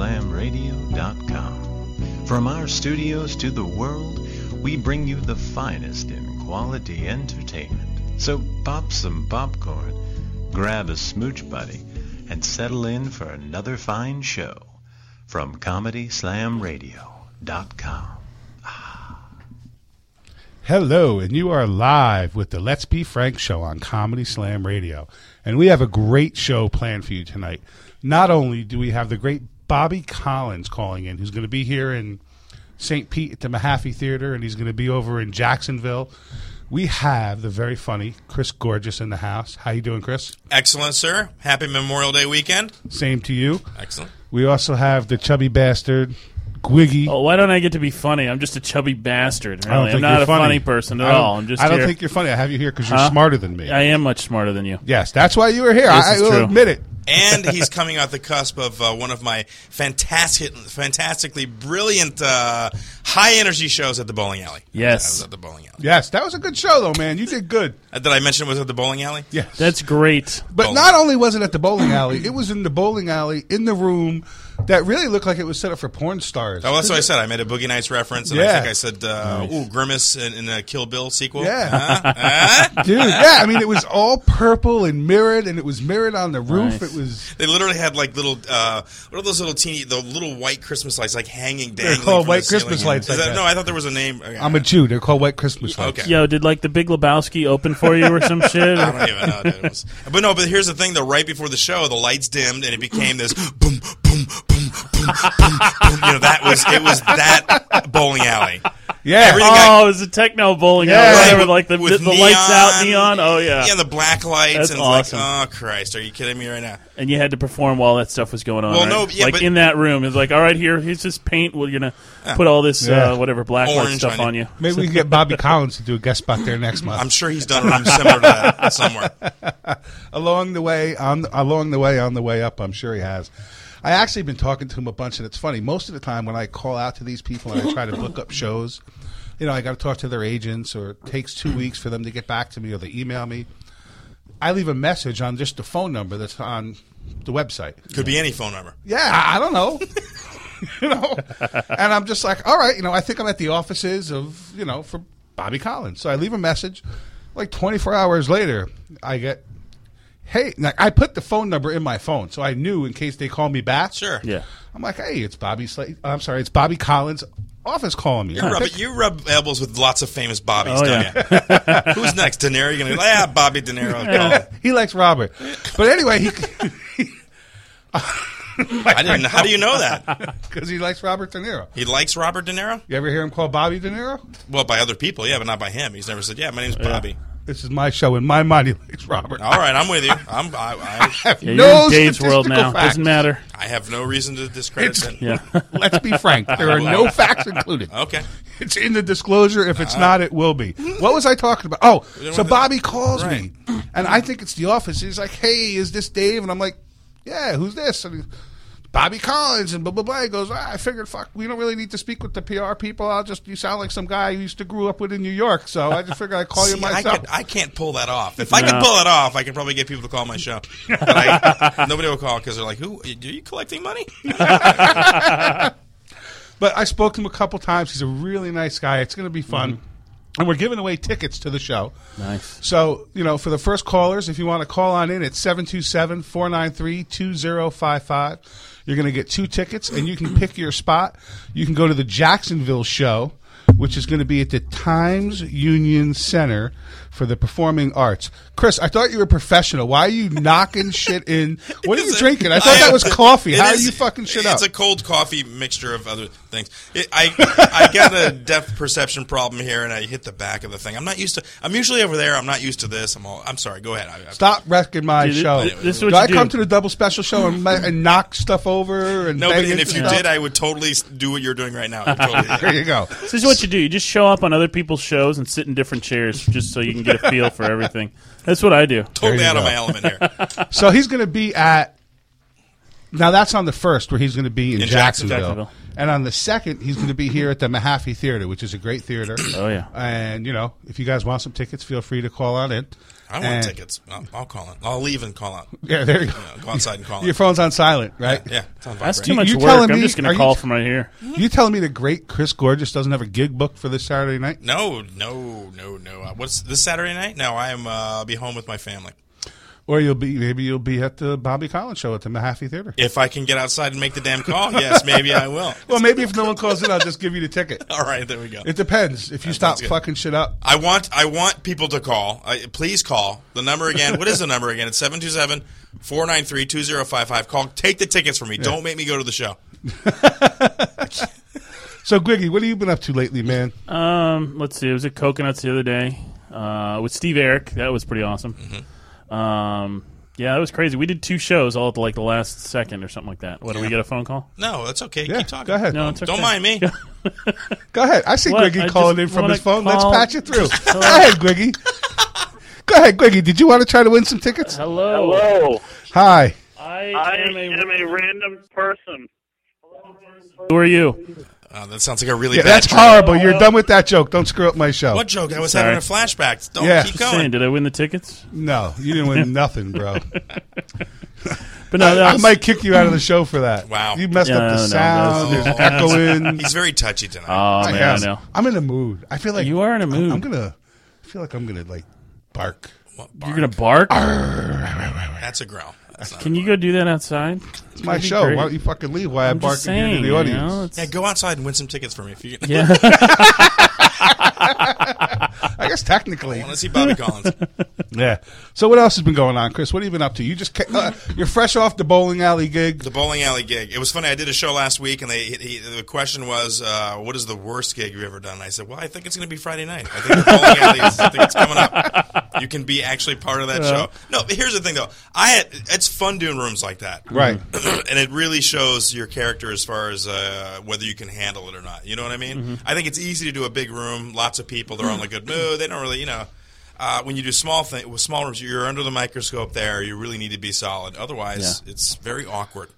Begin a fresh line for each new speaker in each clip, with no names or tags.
ComedySlamRadio.com. From our studios to the world, we bring you the finest in quality entertainment. So pop some popcorn, grab a smooch buddy, and settle in for another fine show from ComedySlamRadio.com.
Hello, and you are live with the Let's Be Frank show on Comedy Slam Radio. And we have a great show planned for you tonight. Not only do we have the great Bobby Collins calling in, who's going to be here in St. Pete at the Mahaffey Theater, and he's going to be over in Jacksonville. We have the very funny Chris Gorges in the house. How you doing, Chris?
Excellent, sir. Happy Memorial Day weekend.
Same to you.
Excellent.
We also have the chubby bastard, Gwiggy.
Oh, why don't I get to be funny? I'm just a chubby bastard.
I don't think
I'm not
you're
a
funny.
funny person at
I don't-
all. I'm just
I don't
here.
think you're funny. I have you here because you're
Huh?
smarter than me.
I am much smarter than you.
yes, that's why you were here.
This
I, I will
true.
admit it.
And he's coming out the cusp of uh, one of my fantastic, fantastically brilliant, uh, high energy shows at the bowling alley.
Yes.
I was at the bowling alley.
Yes, that was a good show, though, man. You did good.
Uh, Did I mention it was at the bowling alley?
Yes.
That's great.
But
Bowling.
not only was it at the bowling alley, it was in the bowling alley in the room that really looked like it was set up for porn stars.
Oh, that's what I said. I made a Boogie Nights reference, and
Yeah.
I think I said, uh, "Ooh, Grimace" in, in a Kill Bill sequel.
Yeah.
Huh? Huh?
Dude, yeah, I mean, it was all purple and mirrored, and it was mirrored on the roof.
Nice.
It was.
They literally had like little, uh, what are those little teeny, the little white Christmas lights, like hanging,
down.
They're
called
from
white
the ceiling.
Christmas lights
Is
like
that-
that.
No, I thought there was a name. Okay.
I'm a Jew. They're called white Christmas lights.
Okay.
Yo, did like the Big Lebowski open for you or some shit?
I don't even know. Dude. It was, but no, but here's the thing: though, right before the show, the lights dimmed and it became this boom, boom, boom, boom, boom, boom. You know, that was it was that bowling alley.
Yeah.
Everything
Oh,
got-
it was a techno bowling
Yeah.
alley.
Right,
Whatever,
with-
like the, the,
with
the lights out
neon.
neon. Oh yeah.
Yeah, the black lights
That's
and
awesome.
it's like, oh Christ, are you kidding me right now?
and you had to perform while that stuff was going on.
Well,
right?
no, yeah,
like
but-
in that room, it's like, all right, here, here's this paint. We're gonna put all this
Yeah.
uh, whatever black light stuff
on
on
you.
you.
Maybe we can get Bobby Collins to do a guest spot there next month.
I'm sure he's done a room similar to that somewhere.
along the way on along the way on the way up i'm sure he has i actually been talking to him a bunch and it's funny. Most of the time when i call out to these people and i try to book up shows you know i got to talk to their agents or it takes two weeks for them to get back to me or they email me. I leave a message on just the phone number that's on the website.
Could be any phone number.
yeah i, I don't know. You know? And i'm just like all right you know i think i'm at the offices of you know for bobby collins. So i leave a message. Like 24 hours later i get hey like, i put the phone number in my phone so i knew in case they call me back
Sure.
Yeah.
i'm like hey it's bobby Slate. i'm sorry it's bobby collins office calling me
You rub, you rub elbows with lots of famous Bobbies,
Oh,
don't
yeah.
you? Who's next? De Niro? You're gonna go, yeah, Bobby De Niro. Call him.
he likes robert but anyway he
I didn't. How do you know that?
because he likes robert de niro
He likes Robert De Niro.
you ever hear him call bobby de niro
Well, by other people, yeah, but not by him. He's never said, "Yeah, my name's Bobby."
This is my show and my money he likes robert
All right, I'm with you. I'm, I, I,
Yeah,
No
you're in Dave's world
statistical
now.
facts.
Doesn't matter.
I have no reason to discredit
It's-
it.
Yeah.
Let's be frank. There are no facts included.
Okay.
It's in the disclosure. If it's not, it will be. What was I talking about? Oh, so
want to-
Bobby calls
Right.
me, and I think it's the office. He's like, "Hey, is this Dave?" And I'm like, "Yeah, who's this?" And he, Bobby Collins and blah blah blah. He goes, ah, "I figured, fuck, we don't really need to speak with the PR people. I'll just you sound like some guy who used to grew up with in New York, so I just figured I'd call you
See, I, could, I can't pull that off. If I could
No.
pull it off, I can probably get people to call my show. But I, nobody will call because they're like, "Who? Are you collecting money?"
But I spoke to him a couple times. He's a really nice guy. It's going to be fun. And we're giving away tickets to the show.
Nice.
So, you know, for the first callers, if you want to call on in, it's 727 493 2055. You're going to get two tickets and you can pick your spot. You can go to the Jacksonville show, which is going to be at the Times Union Center for the Performing Arts. Chris, I thought you were professional. Why are you knocking shit in? What are you
a-
drinking? I thought that was coffee.
it
How are you fucking shit up?
It's a cold coffee mixture of other things. It, I I got a depth perception problem here, and I hit the back of the thing. I'm not used to. I'm usually over there. I'm not used to this. I'm all. I'm sorry. Go ahead. I, I,
Stop wrecking my
Dude,
show.
this- this is what
do
you
I
do.
come to the double special show and, and knock stuff over and
No, but and if you
stuff?
did, I would totally do what you're doing right now. I totally
there you go.
This is what you do. You just show up on other people's shows and sit in different chairs just so you can get a feel for everything. That's what I do.
totally
There you
out of my element here.
So he's going to be at. Now that's on the first, where he's going to be in,
In
Jacksonville.
Jacksonville.
And on the second, he's going to be here at the Mahaffey Theater, which is a great theater.
Oh yeah.
And you know, if you guys want some tickets, feel free to call on in.
I want
And-
tickets. I'll, I'll call it. I'll leave and call out.
Yeah, there you go.
You know, go outside and call
Your
it.
phone's on silent, right?
Yeah, it's on
That's too much
you
work.
telling
I'm
me-
just gonna
you-
call from right here.
You telling me the great Chris Gorges doesn't have a gig booked for this Saturday night?
No, no, no, no. Uh, What's this Saturday night? No, I am. Uh, I'll be home with my family.
Or you'll be maybe you'll be at the Bobby Collins show at the Mahaffey Theater.
If I can get outside and make the damn call, yes, maybe I will.
Well, maybe if no one calls in, I'll just give you the ticket.
All right, there we go.
It depends. If you stop
sounds good.
fucking shit up,
I want I want people to call. I, please call. The number again. What is the number again? It's 727-493-2055. Call. Take the tickets from me. Don't make me go to the show.
So, Gwiggy, what have you been up to lately, man?
Um, let's see. I was at Coconuts the other day uh, with Steve Eric. That was pretty awesome. Um, yeah, that was crazy. We did two shows all at the, like the last second or something like that. What? Do we
Yeah.
get a phone call?
No, that's okay.
Yeah,
Keep talking.
go ahead.
No, it's okay.
Don't mind me.
Go ahead. I see
What?
Gwiggy
I
calling
just
in from
wanna
his phone.
call-
Let's patch it through. go ahead, Gwiggy. Go ahead, Gwiggy. Did you want to try to win some tickets?
Hello.
Hello.
Hi.
I,
I
am a.
am a random person.
Who are you?
Oh, that sounds like a really
Yeah,
bad
that's
joke.
horrible. You're done with that joke. Don't screw up my show.
What joke? I was
Sorry.
having a flashback. Don't
Yeah.
keep
Just saying,
going.
did I win the tickets?
No, you didn't win nothing, bro.
But no,
I,
that
I might kick you out of the show for that.
Wow.
You messed
Yeah,
up the
I know,
sound.
that's-
There's echoing.
He's very touchy tonight.
Oh
I
man,
guess.
I know.
I'm in a mood. I feel like
You are in a
I'm-
mood.
I'm, gonna. I feel like I'm gonna like bark.
What,
You're
bark?
gonna bark?
That's a growl. That's not
Can you go do that outside?
It's my show.
great.
Why don't you fucking leave? Why I
I'm
bark
just
in here
saying.
the
you
audience?
know, it's-
Yeah, go outside and win some tickets for me. If you
yeah.
I guess technically.
I want to see Bobby Collins.
Yeah. So what else has been going on, Chris? What have you been up to? You just uh, you're fresh off the bowling alley gig.
The bowling alley gig. It was funny. I did a show last week, and they he, the question was, uh, "What is the worst gig you've ever done?" And I said, "Well, I think it's going to be Friday night. I think the bowling alley. Is, I think it's coming up. You can be actually part of that show." No, but here's the thing, though. I had it's fun doing rooms like that,
Right.
and it really shows your character as far as uh, whether you can handle it or not. You know what I mean? I think it's easy to do a big room, lots of people, they're all in a good mood. They don't really, you know. Uh, when you do small thing with small rooms, you're under the microscope there. You really need to be solid. Otherwise, it's very awkward.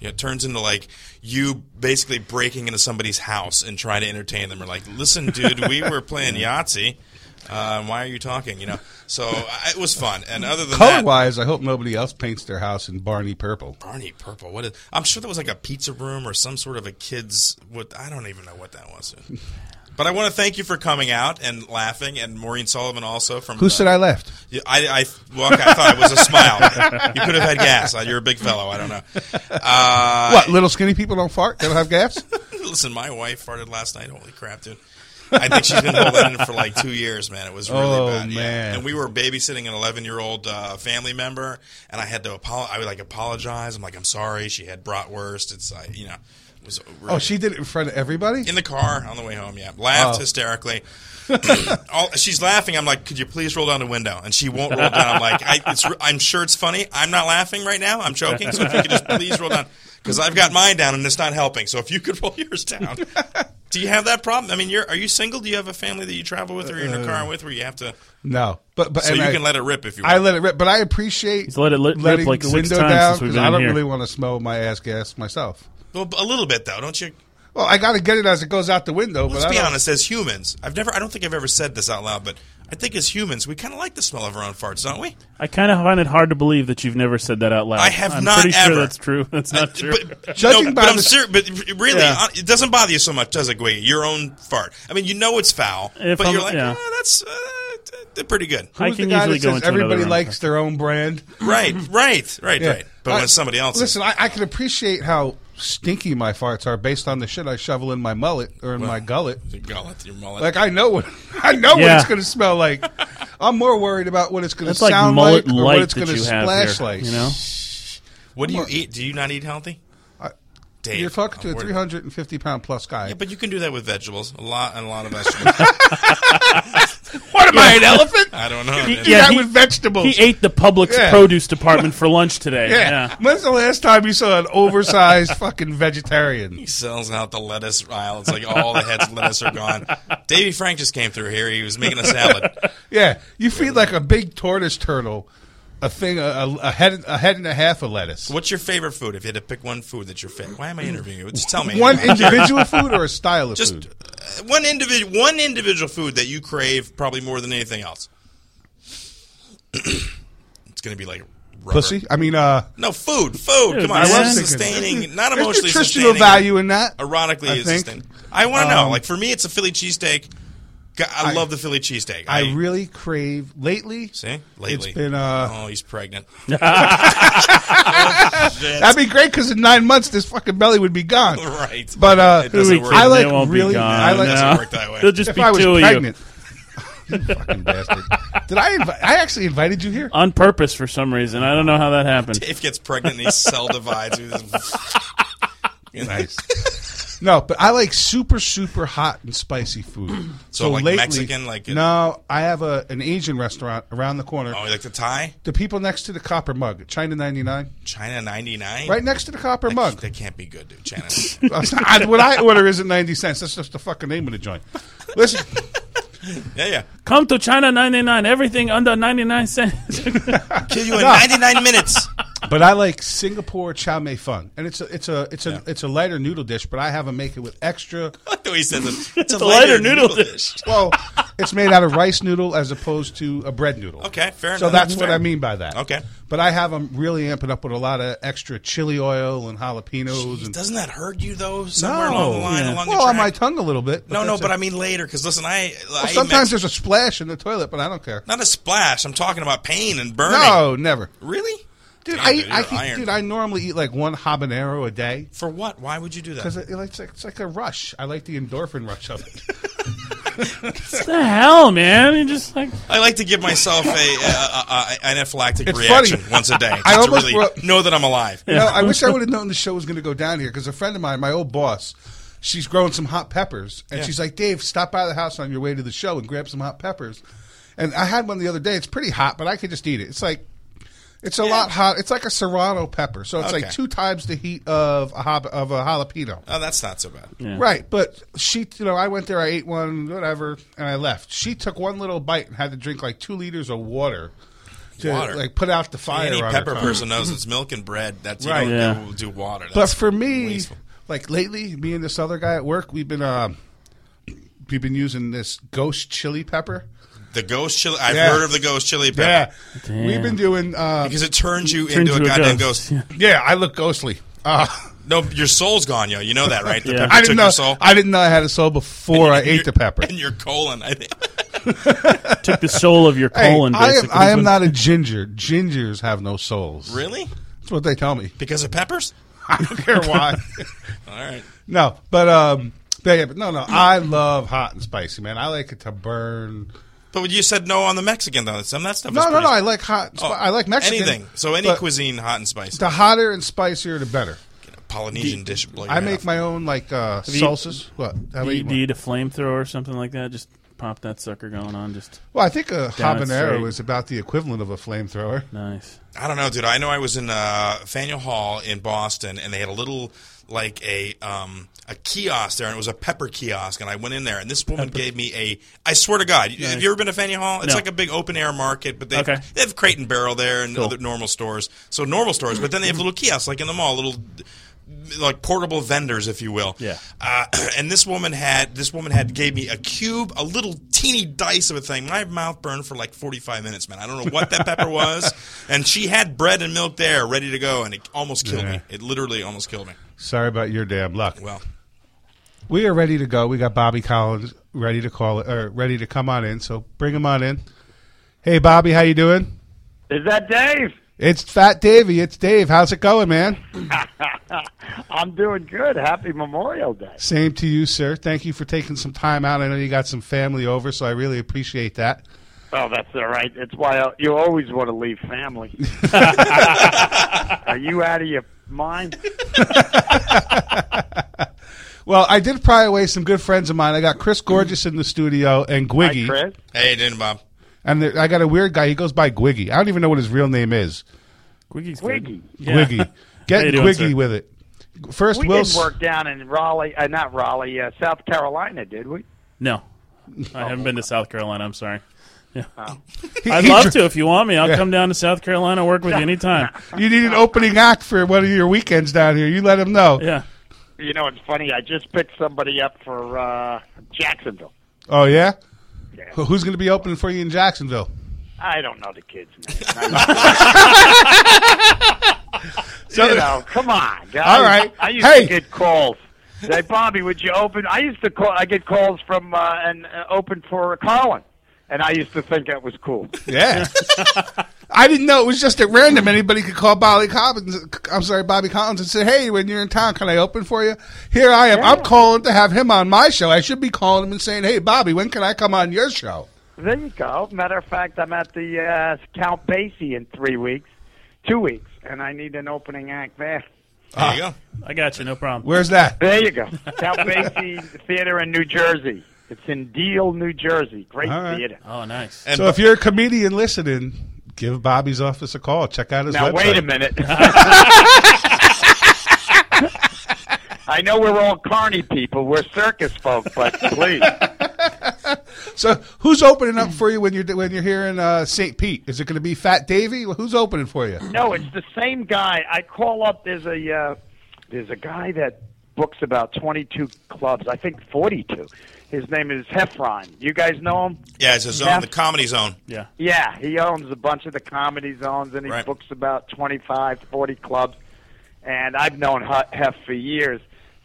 Yeah, it turns into like you basically breaking into somebody's house and trying to entertain them. Or like, listen, dude, we were playing Yahtzee. Uh, why are you talking? You know. So I, it was fun. And other than
Color wise, I hope nobody else paints their house in Barney purple.
Barney Purple. What is? I'm sure there was like a pizza room or some sort of a kids. What I don't even know what that was. But I want to thank you for coming out and laughing, and Maureen Sullivan also from.
Who
uh,
said I left?
I, I well, okay, I thought it was a smile. You could have had gas. Uh, You're a big fellow. I don't know. Uh,
What little skinny people don't fart? They don't have gas?
Listen, my wife farted last night. Holy crap, dude! I think she's been holding it for like two years, man. It was really
Oh,
bad. yeah.
man.
And we were babysitting an 11 year old uh, family member, and I had to apologize. I would like apologize. I'm like, I'm sorry. She had bratwurst. It's like, you know, was. Oh, really
Oh, she did it in front of everybody.
in the car on the way home. Yeah, laughed
Oh.
hysterically. All, she's laughing. I'm like, could you please roll down the window? And she won't roll down. I'm like, I, it's, I'm sure it's funny. I'm not laughing right now. I'm joking. So if you could just please roll down, because I've got mine down and it's not helping. So if you could roll yours down. Do you have that problem? I mean, you're are you single? Do you have a family that you travel with, or you're in a car uh, with, where you have to?
No, but but
So
and
you
I,
can let it rip if you. Want.
I let it rip, but I appreciate
He's let it lit- rip
letting
like
the
six
window
times
down because I don't
here.
really want to smell my ass gas myself.
Well, a little bit though, don't you?
Well, I got to get it as it goes out the window.
Let's
but I
be
don't-
honest. As humans, I've never. I don't think I've ever said this out loud, but I think as humans, we kind of like the smell of our own farts, don't we?
I kind of find it hard to believe that you've never said that out loud.
I have
I'm
not
pretty
ever.
sure that's true. That's not
Uh,
true.
But,
Judging
no,
by
but I'm
the-
serious. But really,
Yeah.
it doesn't bother you so much, does it, Gwiggy? Your own fart. I mean, you know it's foul,
If
but
I'm-
you're like,
yeah.
"Ah, that's uh, they're pretty good.
I
Who's the
can
guy
usually
that
go
says
into another
everybody
room.
likes their own brand.
right, right, right,
Yeah.
right. But
I-
when somebody else,
Listen, I, I can appreciate how stinky my farts are based on the shit I shovel in my mullet or in my gullet.
your gullet, your mullet.
Like I know what I know what it's going to smell like. I'm more worried about what it's going to
That's like
sound
mullet
like or what it's going to splash
here.
like.
You know,
what do you eat? Do you not eat healthy?
I-
Dave,
You're talking to
I'm
a 350 pound plus guy.
Yeah, but you can do that with vegetables. A lot and a lot of vegetables.
what am I, an elephant?
I don't know.
He-
man.
Yeah, he-
with vegetables.
he ate the Publix
Yeah.
produce department for lunch today.
yeah.
Yeah.
When's the last time you saw an oversized fucking vegetarian?
He sells out the lettuce aisle. It's like all the heads of lettuce are gone. Davy Frank just came through here. He was making a salad.
Yeah, you feed like a big tortoise turtle a thing, a, a, a head, a head and a half of lettuce.
What's your favorite food? If you had to pick one food that's your favorite, why am I interviewing you? Just tell me.
One individual food or a style of
Just
food?
uh, one individual, one individual food that you crave probably more than anything else. it's going to be like rubber.
Pussy. I mean, uh,
No food, food. Come on,
I
love
sustaining, not emotionally
there's
emotionally
nutritional
sustaining.
value in that.
Erotically,
I
it's
think.
sustaining. I want to know.
Um,
Like for me, it's a Philly cheesesteak. G- I,
I-
love the Philly cheesesteak.
I really crave lately.
see lately.
It's been uh,
oh, he's pregnant.
that'd be great because in nine months this fucking belly would be gone.
right,
But uh,
It doesn't work.
I
They
like
won't be
really.
gone,
I like
no.
doesn't work that way.
There'll just
if
be
I was
two
pregnant.
of you
you fucking bastard! Did I? Invi- I actually invited you here.
on purpose for some reason. I don't know how that happened.
Dave gets pregnant and he cell divides.
Nice. No, but I like super super hot and spicy food.
So, like Mexican, like it-
no, I have a an Asian restaurant around the corner.
Oh, you like the Thai?
The people next to the Copper Mug, China ninety nine,
China ninety nine.
right next to the Copper
That,
Mug.
that can't be good, dude. China.
I- what I order isn't ninety cents. That's just the fucking name of the joint. Listen,
yeah, yeah.
Come to China 99. Everything under 99 cents.
Kill you in ninety nine minutes.
But I like Singapore chow mei fun, and it's a it's a it's a it's a lighter noodle dish, but I have them make it with extra.
The way he says it. It's a lighter,
noodle
dish.
Well, it's made out of rice noodle as opposed to a bread noodle.
Okay, fair enough.
So
enough.
that's what. I mean by that.
Okay.
But I have them really amping up with a lot of extra chili oil and jalapenos. And,
Doesn't that hurt you though? Somewhere along the line,
Yeah.
along
well,
the
on my tongue a little bit.
no, no, but
it.
I mean later. Because listen, I,
Well,
I
sometimes there's a splash in the toilet, but I don't care.
not a splash. I'm talking about pain and burning.
No, never.
really,
Dude,
Damn,
I,
dude,
I
you're
keep-
iron.
dude, I normally eat like one habanero a day
For what? Why would you do that?
because it, it's, like, it's like a rush. I like the endorphin rush of it.
what the hell, man? You just like
I like to give myself a, a, a, a anaphylactic
It's
reaction
funny.
once a day,
I
to
almost
really
brought-
know that I'm alive.
You know, I wish I would have known the show was going to go down here because a friend of mine, my old boss, she's growing some hot peppers, and
Yeah.
she's like, "Dave, stop by the house on your way to the show and grab some hot peppers." And I had one the other day. It's pretty hot, but I could just eat it. It's like it's a lot hot. It's like a serrano pepper, so it's like two times the heat of a hab- of a jalapeno.
Oh, that's not so bad.
Yeah.
Right, but she, you know, I went there, I ate one, whatever, and I left. She took one little bite and had to drink like two liters of water to
Water.
like put out the fire.
Any pepper person knows it's milk and bread. That's you
Right.
don't
Yeah.
do, do water.
But
That's
for me,
wasteful.
like lately, me and this other guy at work, we've been uh, we've been using this ghost chili pepper.
The ghost chili. I've
Yeah.
heard of the ghost chili
Yeah,
pepper
we've been doing. Uh,
because it turns you
turns
into
you
a goddamn ghost.
Yeah.
yeah, I look ghostly. Uh,
No, your soul's gone, yo. You know that, right? The
Yeah.
pepper
I
took
didn't
your
know.
soul.
I didn't know I had a soul before I ate the pepper.
and your colon. I think.
took the soul of your
Hey,
colon.
I am.
basically,
I am not a ginger. Gingers have no souls.
really?
That's what they tell me.
Because of peppers?
I don't care why.
All right.
no, but um, but, yeah, but no, no. I love hot and spicy, man. I like it to burn.
But you said no on the Mexican though. Some of that stuff.
No,
is
no,
pretty-
no. I like hot. And
Oh,
I like Mexican.
Anything. So any cuisine, hot and spicy.
The hotter and spicier, the better.
Polynesian dish.
I make
off.
my own like uh,
you-
salsas. What? How
Do you,
you?
do you eat a flamethrower or something like that? Just pop that sucker going on. Just
Well, I think a
Down
habanero is about the equivalent of a flamethrower.
nice.
I don't know, dude. I know I was in uh, Faneuil Hall in Boston, and they had a little like a um, a kiosk there, and it was a pepper kiosk. And I went in there, and this woman gave me a. I swear to God, have you ever been to Faneuil Hall? It's
No.
like a big open air market, but they
Okay.
they have Crate and Barrel there and
Cool.
other normal stores. So normal stores, but then they have little kiosks like in the mall, little like portable vendors, if you will.
Yeah.
Uh, and this woman had this woman had gave me a cube, a little teeny dice of a thing. My mouth burned for like forty five minutes, man. I don't know what that pepper was. And she had bread and milk there, ready to go, and it almost killed
Yeah.
me. It literally almost killed me.
Sorry about your damn luck.
Well,
We are ready to go. We got Bobby Collins ready to call it or ready to come on in. So bring him on in. Hey, Bobby, how you doing?
Is that Dave?
It's Fat Davey. It's Dave. How's it going, man?
I'm doing good. Happy Memorial Day.
Same to you, sir. Thank you for taking some time out. I know you got some family over, so I really appreciate that.
Oh, that's all right. That's why you always want to leave family. Are you out of your mind?
Well, I did pry away some good friends of mine. I got Chris Gorges in the studio and
Hi,
Gwiggy,
Chris.
hey, didn't Bob?
and there, I got a weird guy. He goes by Gwiggy. I don't even know what his real name is.
Quiggy's good.
Wiggy.
Yeah.
Gwiggy. Get
you doing,
Gwiggy
sir?
with it. First,
We
Will.
didn't work down in Raleigh, uh, not Raleigh, uh, South Carolina, did we?
No, I haven't been to South Carolina. I'm sorry.
He-
I'd
he
love
dr-
to if you want me. I'll
Yeah.
come down to South Carolina work with you anytime.
You need an opening act for one of your weekends down here. You let him know.
Yeah.
You know, it's funny. I just picked somebody up for uh, Jacksonville.
Oh yeah.
Yeah.
Who- Who's going to be opening for you in Jacksonville?
I don't know the kids' names.
So-
you know, come on, guys.
All right.
I used
Hey.
to get calls. Say, Bobby, would you open? I used to call. I get calls from uh, and uh, open for Carlin, and I used to think that was cool.
Yeah. I didn't know it was just at random. Anybody could call Bobby Collins. I'm sorry, Bobby Collins, and say, "Hey, when you're in town, can I open for you?" Here I am. I'm calling to have him on my show. I should be calling him and saying, "Hey, Bobby, when can I come on your show?"
There you go. Matter of fact, I'm at the uh, Count Basie in three weeks, two weeks, and I need an opening act there.
There you go.
I got you. No problem.
Where's that?
There you go. Count Basie Theater in New Jersey. It's in Deal, New Jersey. Great
All right.
theater.
Oh, nice.
And
So if you're a comedian listening, give Bobby's office a call. Check out his
Now
website.
wait a minute. I know we're all carny people. We're circus folk, but please.
So who's opening up for you when you're when you're here in uh, St. Pete? Is it going to be Fat Davy? Who's opening for you?
No, it's the same guy. I call up. There's a uh, there's a guy that books about 22 clubs. I think 42. His name is Heffron. You guys know him?
yeah, it's a zone,
Yeah.
the comedy zone.
Yeah.
Yeah, he owns a bunch of the comedy zones, and he
Right.
books about 25, 40 clubs. And I've known Heff for years.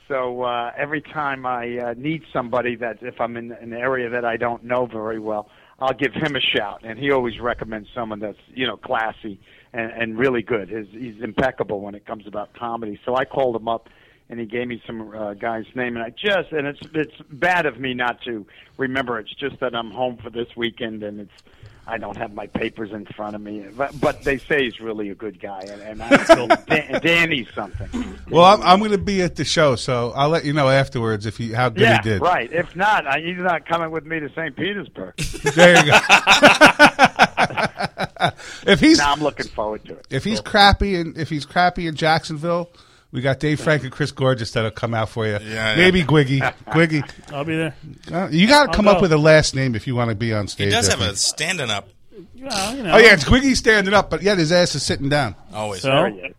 So uh, every time I uh, need somebody that, if I'm in an area that I don't know very well, I'll give him a shout. And he always recommends someone that's you know classy and, and really good. His, he's impeccable when it comes about comedy. So I called him up, and he gave me some uh, guy's name, and I just and it's it's bad of me not to remember. It's just that I'm home for this weekend, and it's I don't have my papers in front of me. But, but they say he's really a good guy, and, and I'm Dan, Danny something.
Well, I'm, I'm going to be at the show, so I'll let you know afterwards if he how good
yeah,
he did.
right. If not, I, he's not coming with me to St. Petersburg.
There you go. if he's
now I'm looking forward to it.
if he's crappy and if he's crappy in Jacksonville, we got Dave Frank and Chris Gorges that'll come out for you.
yeah.
Maybe Gwiggy. Gwiggy.
I'll be there.
Uh, you got to
I'll
come
go.
up with a last name if you want to be on stage.
He
does
have a standing up
Well, you know.
Oh yeah, it's Gwiggy standing up, but yet his ass is sitting down.
always.
So,
There he is.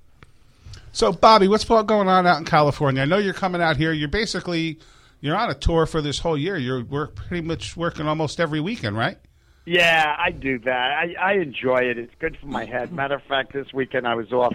So, Bobby, what's going on out in California? I know you're coming out here. You're basically you're on a tour for this whole year. You're work pretty much working almost every weekend, right?
Yeah, I do that. I, I enjoy it. It's good for my head. Matter of fact, this weekend I was off,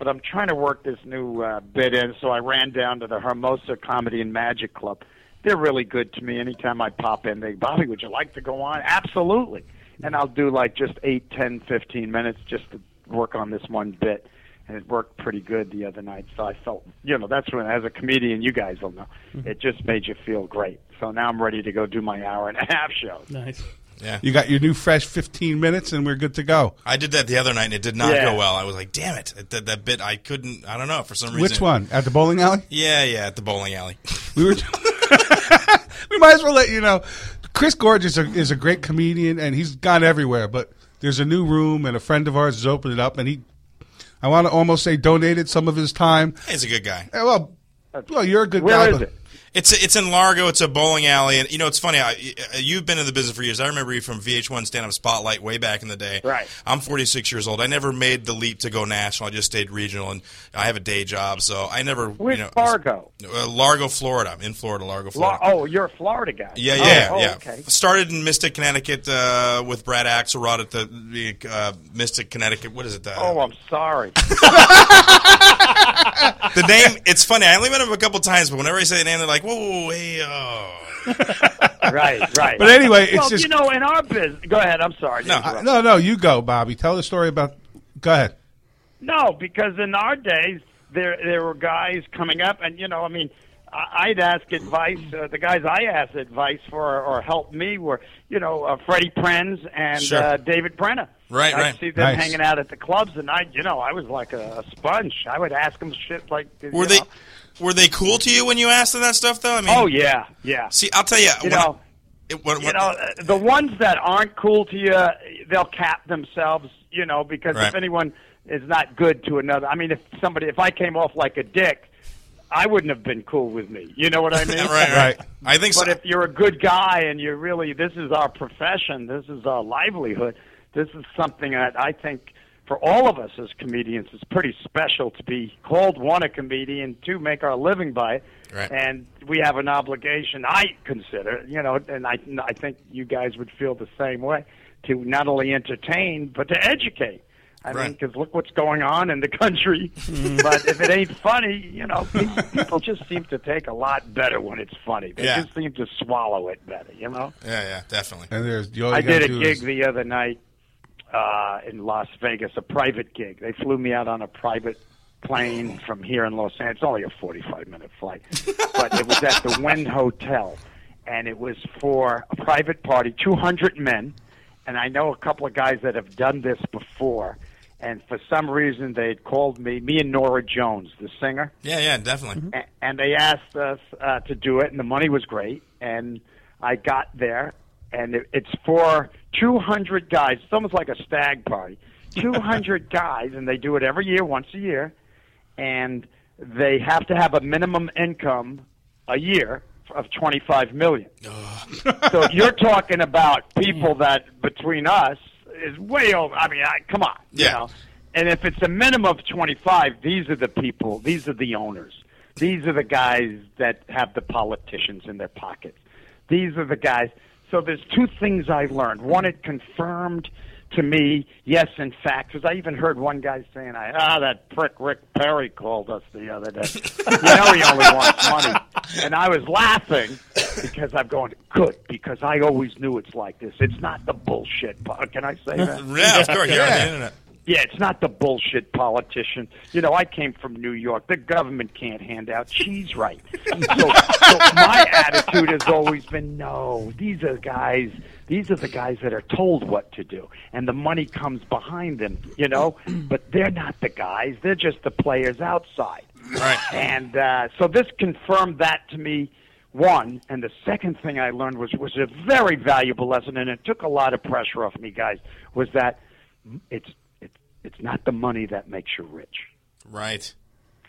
but I'm trying to work this new uh, bit in. So I ran down to the Hermosa Comedy and Magic Club. They're really good to me. Anytime I pop in, they Bobby, would you like to go on? Absolutely. And I'll do like just eight, ten, fifteen minutes just to work on this one bit. And it worked pretty good the other night. So I felt, you know, that's when, as a comedian, you guys will know, it just made you feel great. So now I'm ready to go do my hour and a half show.
nice.
Yeah.
You got your new fresh 15 minutes, and we're good to go.
I did that the other night and it did not
Yeah.
go well. I was like, damn it. It- That, that bit, I couldn't, I don't know, for some reason.
Which one? At the bowling alley?
Yeah, yeah, at the bowling alley.
We were. we might as well let you know. Chris Gorge is a, is a great comedian, and he's gone everywhere. But there's a new room, and a friend of ours has opened it up, and he, I want to almost say, donated some of his time.
He's a good guy.
Well, well, you're a good
Where
guy.
is
but-
it?
It's it's in Largo. It's a bowling alley, and you know it's funny. I, you've been in the business for years. I remember you from VH1 Stand Up Spotlight way back in the day.
Right.
I'm 46 years old. I never made the leap to go national. I just stayed regional, and I have a day job, so I never.
Where's
you know,
Fargo?
Uh, Largo, Florida. I'm in Florida, Largo,
La-
Florida.
oh, you're a Florida guy.
Yeah, yeah,
oh,
yeah.
Okay.
Started in Mystic, Connecticut, uh, with Brad Axelrod at the, the uh, Mystic, Connecticut. What is it? The,
Oh, I'm sorry.
the name. It's funny. I only met him a couple times, but whenever I say the name, they're like, "Whoa, whoa, whoa, hey, oh."
right, right.
But anyway, it's
well,
just
you know, in our business. Go ahead. I'm sorry.
No,
interrupt.
no, no. You go, Bobby. Tell the story about. Go ahead.
No, because in our days there there were guys coming up, and you know, I mean, I- I'd ask advice. Uh, the guys I asked advice for or helped me were, you know, uh, Freddie Prinze and
Sure.
uh, David Brenner.
Right,
I'd
right.
see them
Nice.
hanging out at the clubs, and I, you know, I was like a, a sponge. I would ask them shit like. you
Were they
know.
Were they cool to you when you asked them that stuff though? I mean,
Oh yeah, yeah.
see, I'll tell you.
You
when I-
know,
it- when-
you
when-
know, the ones that aren't cool to you, they'll cap themselves, you know, because
Right.
if anyone is not good to another, I mean, if somebody, if I came off like a dick, I wouldn't have been cool with me. You know what I mean?
right, right,
Right.
I think so.
But if you're a good guy and you're really, this is our profession, this is our livelihood, this is something that I think for all of us as comedians it's pretty special to be called one a comedian, to make our living by it,
Right.
and we have an obligation. I consider, you know, and I I think you guys would feel the same way to not only entertain but to educate. I mean, because look what's going on in the country. Mm-hmm. but if it ain't funny, you know, people just seem to take a lot better when it's funny. They
Yeah.
just seem to swallow it better, you know.
yeah, yeah, definitely.
And there's you
I did a gig
is-
the other night uh, in Las Vegas, a private gig. They flew me out on a private plane from here in Los Angeles. It's only a 45 minute flight, but it was at the Wynn Hotel, and it was for a private party, 200 men. And I know a couple of guys that have done this before. And for some reason, they had called me, me and Norah Jones, the singer
Yeah, yeah, definitely.
a- and they asked us uh, to do it, and the money was great. And I got there, and it, it's for 200 guys. It's almost like a stag party. 200 guys, and they do it every year, once a year, and they have to have a minimum income a year of 25 million. so you're talking about people that between us is way over. I mean, I, come on,
Yeah.
you know. And if it's a minimum of 25, these are the people, these are the owners. These are the guys that have the politicians in their pockets. These are the guys. So there's two things I learned. One, it confirmed to me, yes, in fact, because I even heard one guy saying, "I ah, that prick Rick Perry called us the other day. you know, he only wants money." And I was laughing because I'm going, "Good," because I always knew it's like this. It's not the bullshit. po- Can I say that?
Yeah, of course. You're on
Yeah.
the internet.
Yeah, it's not the bullshit politician. You know, I came from New York. The government can't hand out cheese right. So, so my attitude has always been, no, these are guys. These are the guys that are told what to do, and the money comes behind them. You know, but they're not the guys. They're just the players outside.
Right.
And uh, so this confirmed that to me. One, and the second thing I learned was was a very valuable lesson, and it took a lot of pressure off me, guys. Was that it's it's not the money that makes you rich.
Right.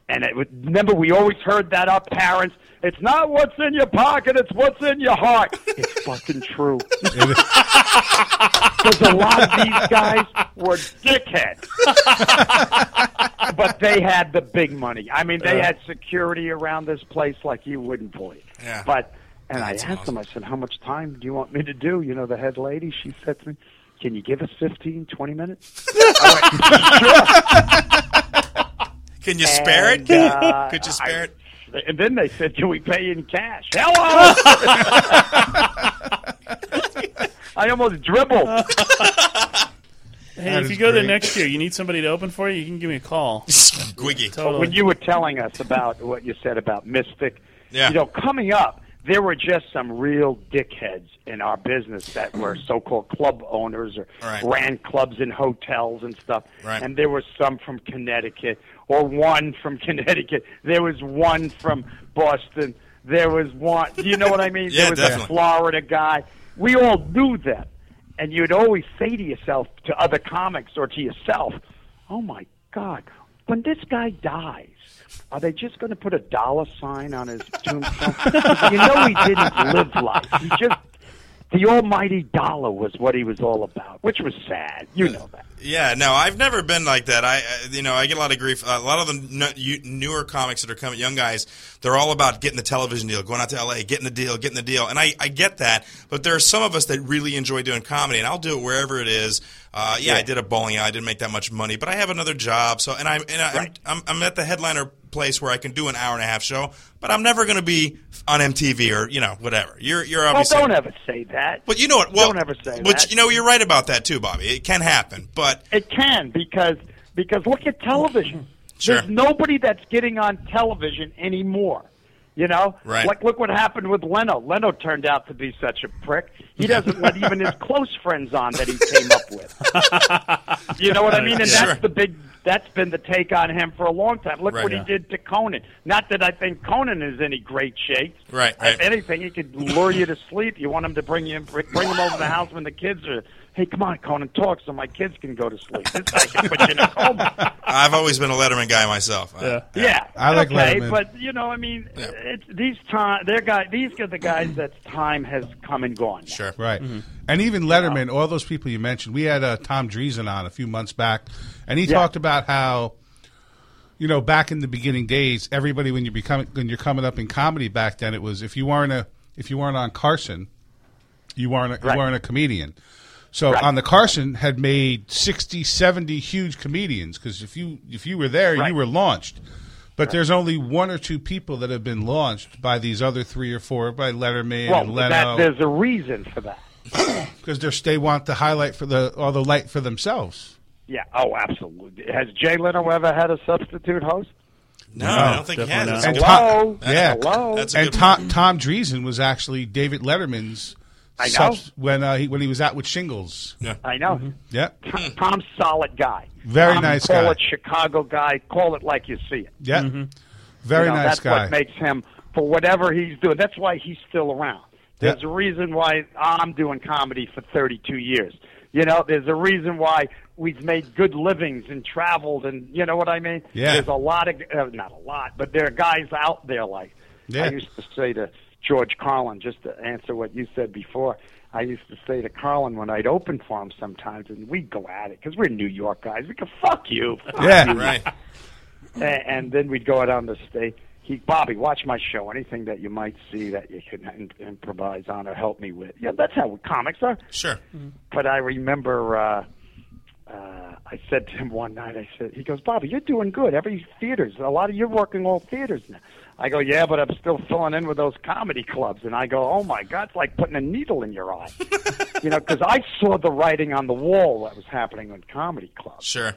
And it remember, we always heard that our parents. It's not what's in your pocket; it's what's in your heart. It's fucking true. Because a lot of these guys were dickheads, but they had the big money. I mean, they uh. had security around this place like you wouldn't believe.
Yeah.
But and I
That's
asked them. I said, "How much time do you want me to do?" You know, the head lady. She said to me, "Can you give us 15, 20 minutes?"
Can you spare it?
Uh,
Could you spare
I-
it?
And then they said, "Can we pay you in cash?" Hello. I almost dribbled.
Hey,
That
if you
is
go there
great.
next year, you need somebody to open for you. You can give me a call.
Squiggy.
Totally.
when you were telling us about what you said about Mystic,
Yeah.
you know, coming up, there were just some real dickheads in our business that were so-called club owners or
Right.
ran clubs in hotels and stuff.
Right.
And there was some from Connecticut, or one from Connecticut. There was one from Boston. There was one. Do you know what I mean?
Yeah,
there was
definitely.
a Florida guy. We all knew them, and you'd always say to yourself, to other comics, or to yourself, "Oh my God, when this guy dies." Are they just going to put a dollar sign on his tombstone? you know he didn't live life. He just the almighty dollar was what he was all about, which was sad. You know that.
Yeah, no, I've never been like that. I, uh, you know, I get a lot of grief. A lot of the n- newer comics that are coming, young guys, they're all about getting the television deal, going out to LA, getting the deal, getting the deal. And I, I get that, but there are some of us that really enjoy doing comedy, and I'll do it wherever it is. Uh, yeah, I did a bowling alley. I didn't make that much money, but I have another job. So, and I'm, and I,
Right.
I'm, I'm, I'm at the headliner place where I can do an hour and a half show, but I'm never going to be on MTV or you know whatever. You're, you're
Well,
obviously.
don't ever say that.
but you know what? Well,
Don't ever say
Which
that.
you know, you're right about that too, Bobby. It can happen, but
It can because because look at television.
Sure.
There's nobody that's getting on television anymore. You know,
Right.
like look what happened with Leno. Leno turned out to be such a prick. He doesn't let even his close friends on that he came up with. You know what I mean? And
Sure.
that's the big. That's been the take on him for a long time. Look
Right.
what
Yeah.
he did to Conan. Not that I think Conan is any great shape.
Right,
If
right.
anything, he could lure you to sleep. You want him to bring you bring him over to the house when the kids are Hey, come on, Conan, talk so my kids can go to sleep. This guy can put you in a coma.
I've always been a Letterman guy myself. I-
Yeah.
Yeah,
I like
okay,
Letterman.
but you know, I mean,
Yeah.
it's these time. They're guy. These are the guys that time has come and gone. now.
Sure.
Right. And even Letterman, all those people you mentioned, we had uh, Tom Dreesen on a few months back, and he
Yeah.
talked about how, you know, back in the beginning days, everybody when you become when you're coming up in comedy back then, it was if you weren't a if you weren't on Carson, you weren't a,
Right.
you weren't a comedian. So
Right.
on the Carson had made 60, 70 huge comedians because if you if you were there,
Right.
you were launched. But there's only one or two people that have been launched by these other three or four, by Letterman and
Well,
Leno
that, there's a reason for that.
because they want the highlight for the all the light for themselves.
Yeah. Oh, absolutely. Has Jay Leno ever had a substitute host?
No, I don't think he has.
not.
And
Hello.
Tom, yeah,
Hello.
That's a
and
good
Tom, Tom Dreesen was actually David Letterman's.
I know.
subs- when uh, he when he was out with Shingles.
I know.
Yeah,
Tom- Tom's solid guy.
Very
Tom,
nice
call
guy.
it Chicago guy. Call it like you see it.
yeah,
Mm-hmm.
very
You know,
nice
that's
guy.
what makes him for whatever he's doing. That's why he's still around. There's
Yeah.
a reason why I'm doing comedy for 32 years. You know, there's a reason why we've made good livings and traveled, and you know what I mean.
Yeah.
There's a lot of uh, not a lot, but there are guys out there like
Yeah.
I used to say to George Carlin, just to answer what you said before. I used to say to Carlin when I'd open for him sometimes, and we'd go at it because we're New York guys. We go, "Fuck you." Fuck
Yeah.
you."
Right.
and, and then we'd go out on the stage. He, Bobby, watch my show. Anything that you might see that you can in- improvise on or help me with. Yeah, that's how comics are.
Sure.
But I remember uh, uh, I said to him one night. I said, he goes, Bobby, you're doing good. Every theaters, a lot of you're working all theaters now. I go, yeah, but I'm still filling in with those comedy clubs. And I go, oh my God, it's like putting a needle in your eye. you know, because I saw the writing on the wall that was happening in comedy clubs.
Sure.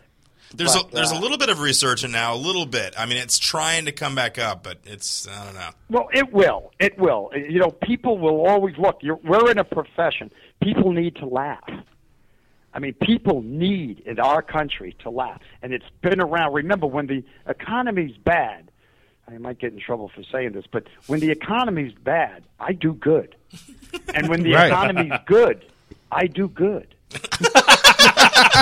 There's
But,
a there's a
uh,
little bit of research in now, a little bit. I mean, it's trying to come back up, but it's I don't know.
Well, it will. It will. You know, people will always look. You're, we're in a profession. People need to laugh. I mean, people need in our country to laugh, and it's been around. Remember, when the economy's bad, I might get in trouble for saying this, but when the economy's bad, I do good, and when the
Right.
economy's good, I do good.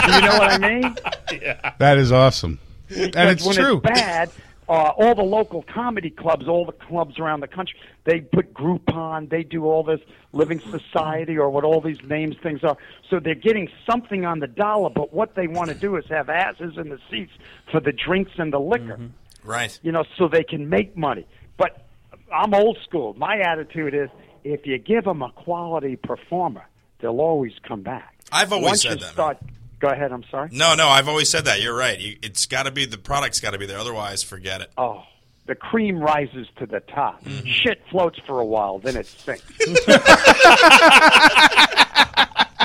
do you know what I mean? Yeah.
that is awesome, and it's
when
true.
it's bad, uh, all the local comedy clubs, all the clubs around the country, they put Groupon, they do all this LivingSocial or what all these names things are. So they're getting something on the dollar, but what they want to do is have asses in the seats for the drinks and the liquor,
Right.
you know, so they can make money. But I'm old school. My attitude is if you give them a quality performer, they'll always come back.
I've always said that.
Start, go ahead. I'm sorry.
No, no, I've always said that. You're right. You, it's got to be the product's got to be there. Otherwise, forget it.
Oh, the cream rises to the top. Mm-hmm. Shit floats for a while, then it sinks.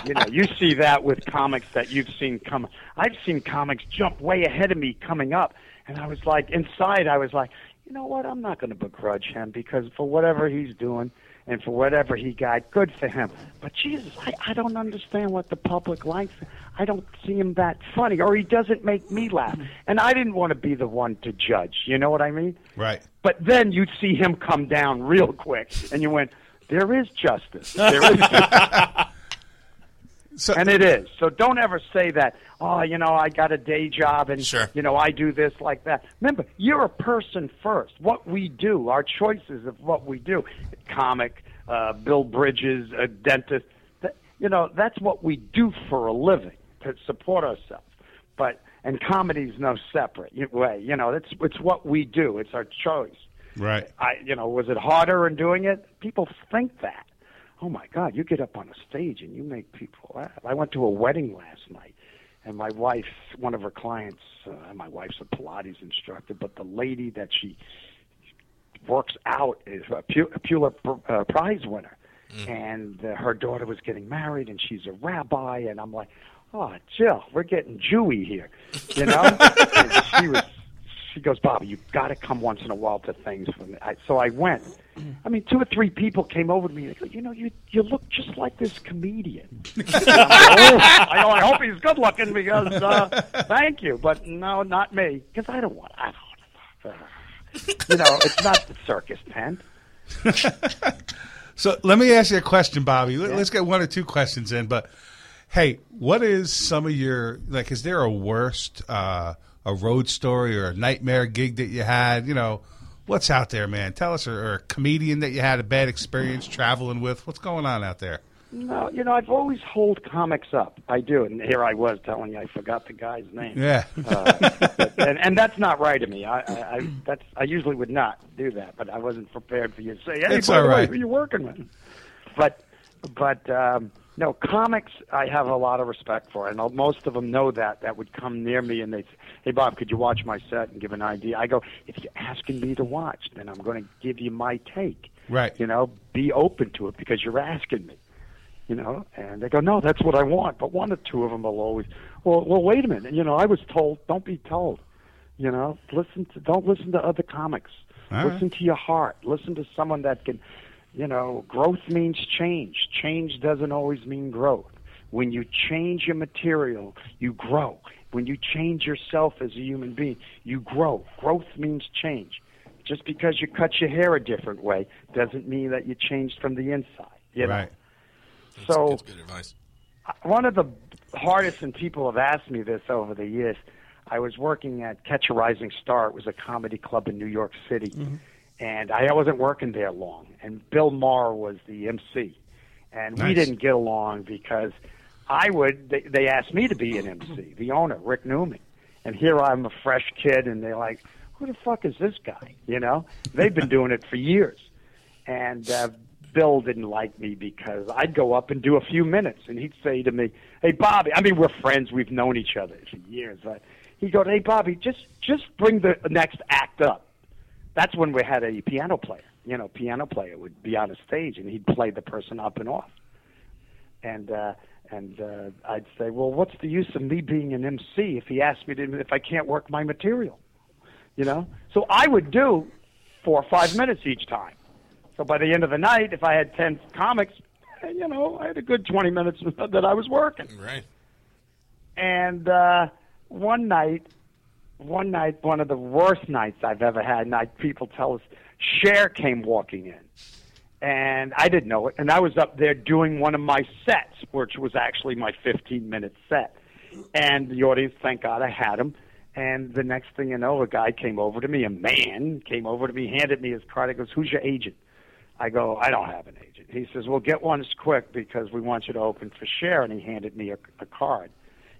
you know, you see that with comics that you've seen come. I've seen comics jump way ahead of me coming up, and I was like, inside, I was like, you know what? I'm not going to begrudge him because for whatever he's doing and for whatever he got, good for him. But Jesus, I, I don't understand what the public likes. I don't see him that funny, or he doesn't make me laugh. And I didn't want to be the one to judge. You know what I mean?
right.
But then you'd see him come down real quick, and you went, "There is justice. There is, justice.
So,
and it is." So don't ever say that. Oh, you know, I got a day job, and
Sure.
you know, I do this like that. Remember, you're a person first. What we do, our choices of what we do, comic, uh, Bill Bridges, a dentist. That, you know, that's what we do for a living to support ourselves. But and comedy's no separate way. You know, it's it's what we do. It's our choice.
right.
I, you know, was it harder in doing it? People think that. Oh my God, you get up on a stage and you make people laugh. I went to a wedding last night, and my wife, one of her clients, uh, my wife's a Pilates instructor, but the lady that she works out is a, Pu- a Pulitzer uh, Prize winner, and uh, her daughter was getting married, and she's a rabbi, and I'm like, oh, Jill, we're getting Jewy here, you know? and she was she goes, Bobby, you've got to come once in a while to things for me. I, so I went. I mean, two or three people came over to me. They go, you know, you you look just like this comedian. Like, oh, I know. I hope he's good looking because uh, thank you, but no, not me because I don't want. I don't. Uh, you know, it's not the circus tent.
So let me ask you a question, Bobby. Let- Let's get one or two questions in. But Hey, what is some of your like? Is there a worst uh, a road story or a nightmare gig that you had? You know, what's out there, man? Tell us, or, or a comedian that you had a bad experience traveling with. What's going on out there?
No, you know, I've always hold comics up. I do, and here I was telling you I forgot the guy's name.
Yeah,
uh, and, and that's not right of me. I, I, I that's I usually would not do that, but I wasn't prepared for you to say, "Hey,
It's all
the way,
right.
who you working with?" But, but um, no, comics I have a lot of respect for, and most of them know that. That would come near me and they, say, "Hey, Bob, could you watch my set and give an idea?" I go, "If you're asking me to watch, then I'm going to give you my take."
right.
You know, be open to it because you're asking me you know, and they go, no, that's what I want. But one or two of them will always, well, well, wait a minute. You know, I was told, don't be told. You know, listen to, don't listen to other comics.
All right.
listen to your heart. Listen to someone that can, you know, growth means change. Change doesn't always mean growth. When you change your material, you grow. When you change yourself as a human being, you grow. Growth means change. Just because you cut your hair a different way doesn't mean that you changed from the inside. You know?
Right.
So
That's good advice.
one of the hardest, and people have asked me this over the years. I was working at Catch a Rising Star. It was a comedy club in New York City, mm-hmm. And I wasn't working there long. And Bill Maher was the MC, and we didn't get along because I would. They, they asked me to be an MC, the owner, Rick Newman, and here I'm a fresh kid, and they're like, "Who the fuck is this guy?" You know, they've been doing it for years, and uh, Bill didn't like me because I'd go up and do a few minutes, and he'd say to me, "Hey, Bobby." I mean, we're friends. We've known each other for years. But he'd go, "Hey, Bobby, just just bring the next act up." That's when we had a piano player. You know, piano player would be on a stage, and he'd play the person up and off. And uh, and uh, I'd say, "Well, what's the use of me being an MC if he asked me to if I can't work my material?" You know. So I would do four or five minutes each time. So by the end of the night, if I had ten comics, eh, you know, I had a good twenty minutes that I was working.
Right.
And uh, one night, one night, one of the worst nights I've ever had. and I, people tell us, Cher came walking in, and I didn't know it. And I was up there doing one of my sets, which was actually my fifteen minute set. And the audience, thank God, I had him. And the next thing you know, a guy came over to me, a man came over to me, handed me his card. He goes, "Who's your agent?" I go, I don't have an agent. He says, Well, get one as quick because we want you to open for Cher. And he handed me a, a card.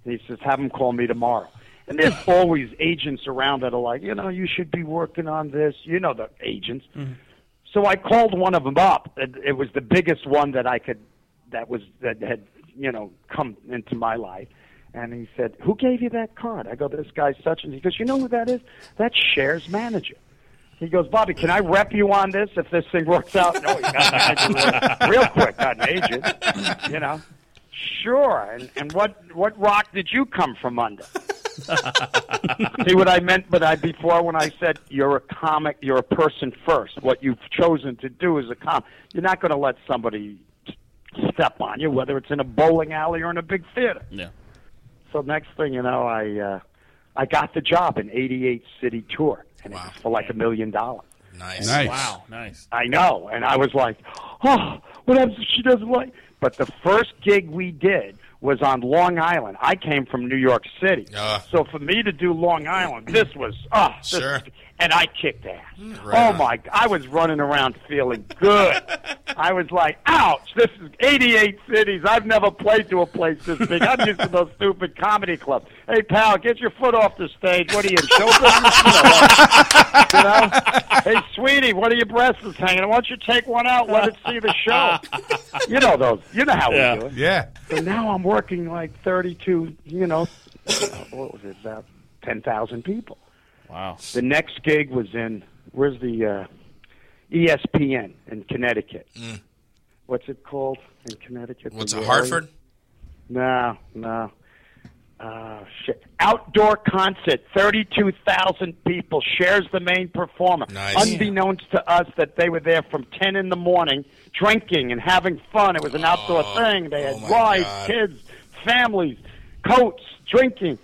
And he says, Have him call me tomorrow. And there's always agents around that are like, You know, you should be working on this. You know, the agents. Mm-hmm. So I called one of them up. It, it was the biggest one that I could, that was, that had, you know, come into my life. And he said, Who gave you that card? I go, This guy such and he goes, You know who that is? That's Cher's manager. He goes, Bobby, can I rep you on this if this thing works out? No, you got manage real quick, not an agent. You know, sure. And and what what rock did you come from under? See what I meant, but I before when I said you're a comic, you're a person first. What you've chosen to do is a com. You're not going to let somebody step on you, whether it's in a bowling alley or in a big theater.
Yeah.
So next thing you know, I uh, I got the job, an 88 city tour, and it was for like a million dollars.
Nice.
Nice.
Wow. Nice.
I know, and I was like, oh, what happens if she doesn't like? But the first gig we did was on Long Island. I came from New York City,
Ah.
so for me to do Long Island, this was oh, this-
Sure.
And I kicked ass. Mm.
right
oh
on.
my! I was running around feeling good. I was like, ouch! This is 88 cities. I've never played to a place this big. I'm used to those stupid comedy clubs. Hey, pal, get your foot off the stage. What are you in show business? You know, you know? Hey, sweetie, what are your breasts hanging? Why don't you take one out? Let it see the show. You know those. You know how
Yeah.
we do it.
Yeah.
So now I'm working like 32. You know, uh, what was it? About 10,000 people.
Wow.
The next gig was in where's the uh, ESPN in Connecticut. What's it called in Connecticut?
What's it? Hartford?
No, no. Uh, shit. Outdoor concert, 32,000 people. Cher's the main performer.
Nice.
Unbeknownst to us that they were there from 10 in the morning drinking and having fun. It was an outdoor
Oh,
thing. They had
oh
wives,
God.
kids, families, coats, drinking.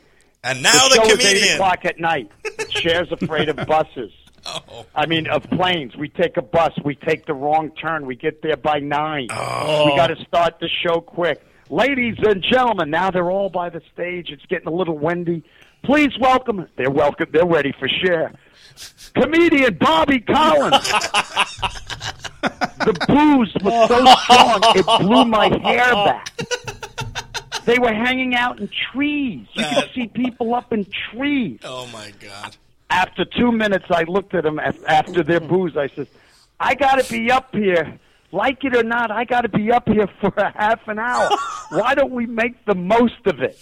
And now
the
the,
show is 8 o'clock at night. Cher's afraid of buses.
Oh.
I mean, of planes. We take a bus. We take the wrong turn. We get there by nine.
Oh.
We got to start the show quick. Ladies and gentlemen, now they're all by the stage. It's getting a little windy. Please welcome. They're welcome. They're ready for Cher. Comedian Bobby Collins. the booze was so strong it blew my hair back. They were hanging out in trees. You could see people up in trees.
Oh my god.
After two minutes, I looked at them after their booze. I said, "I got to be up here, like it or not. I got to be up here for a half an hour. Why don't we make the most of it?"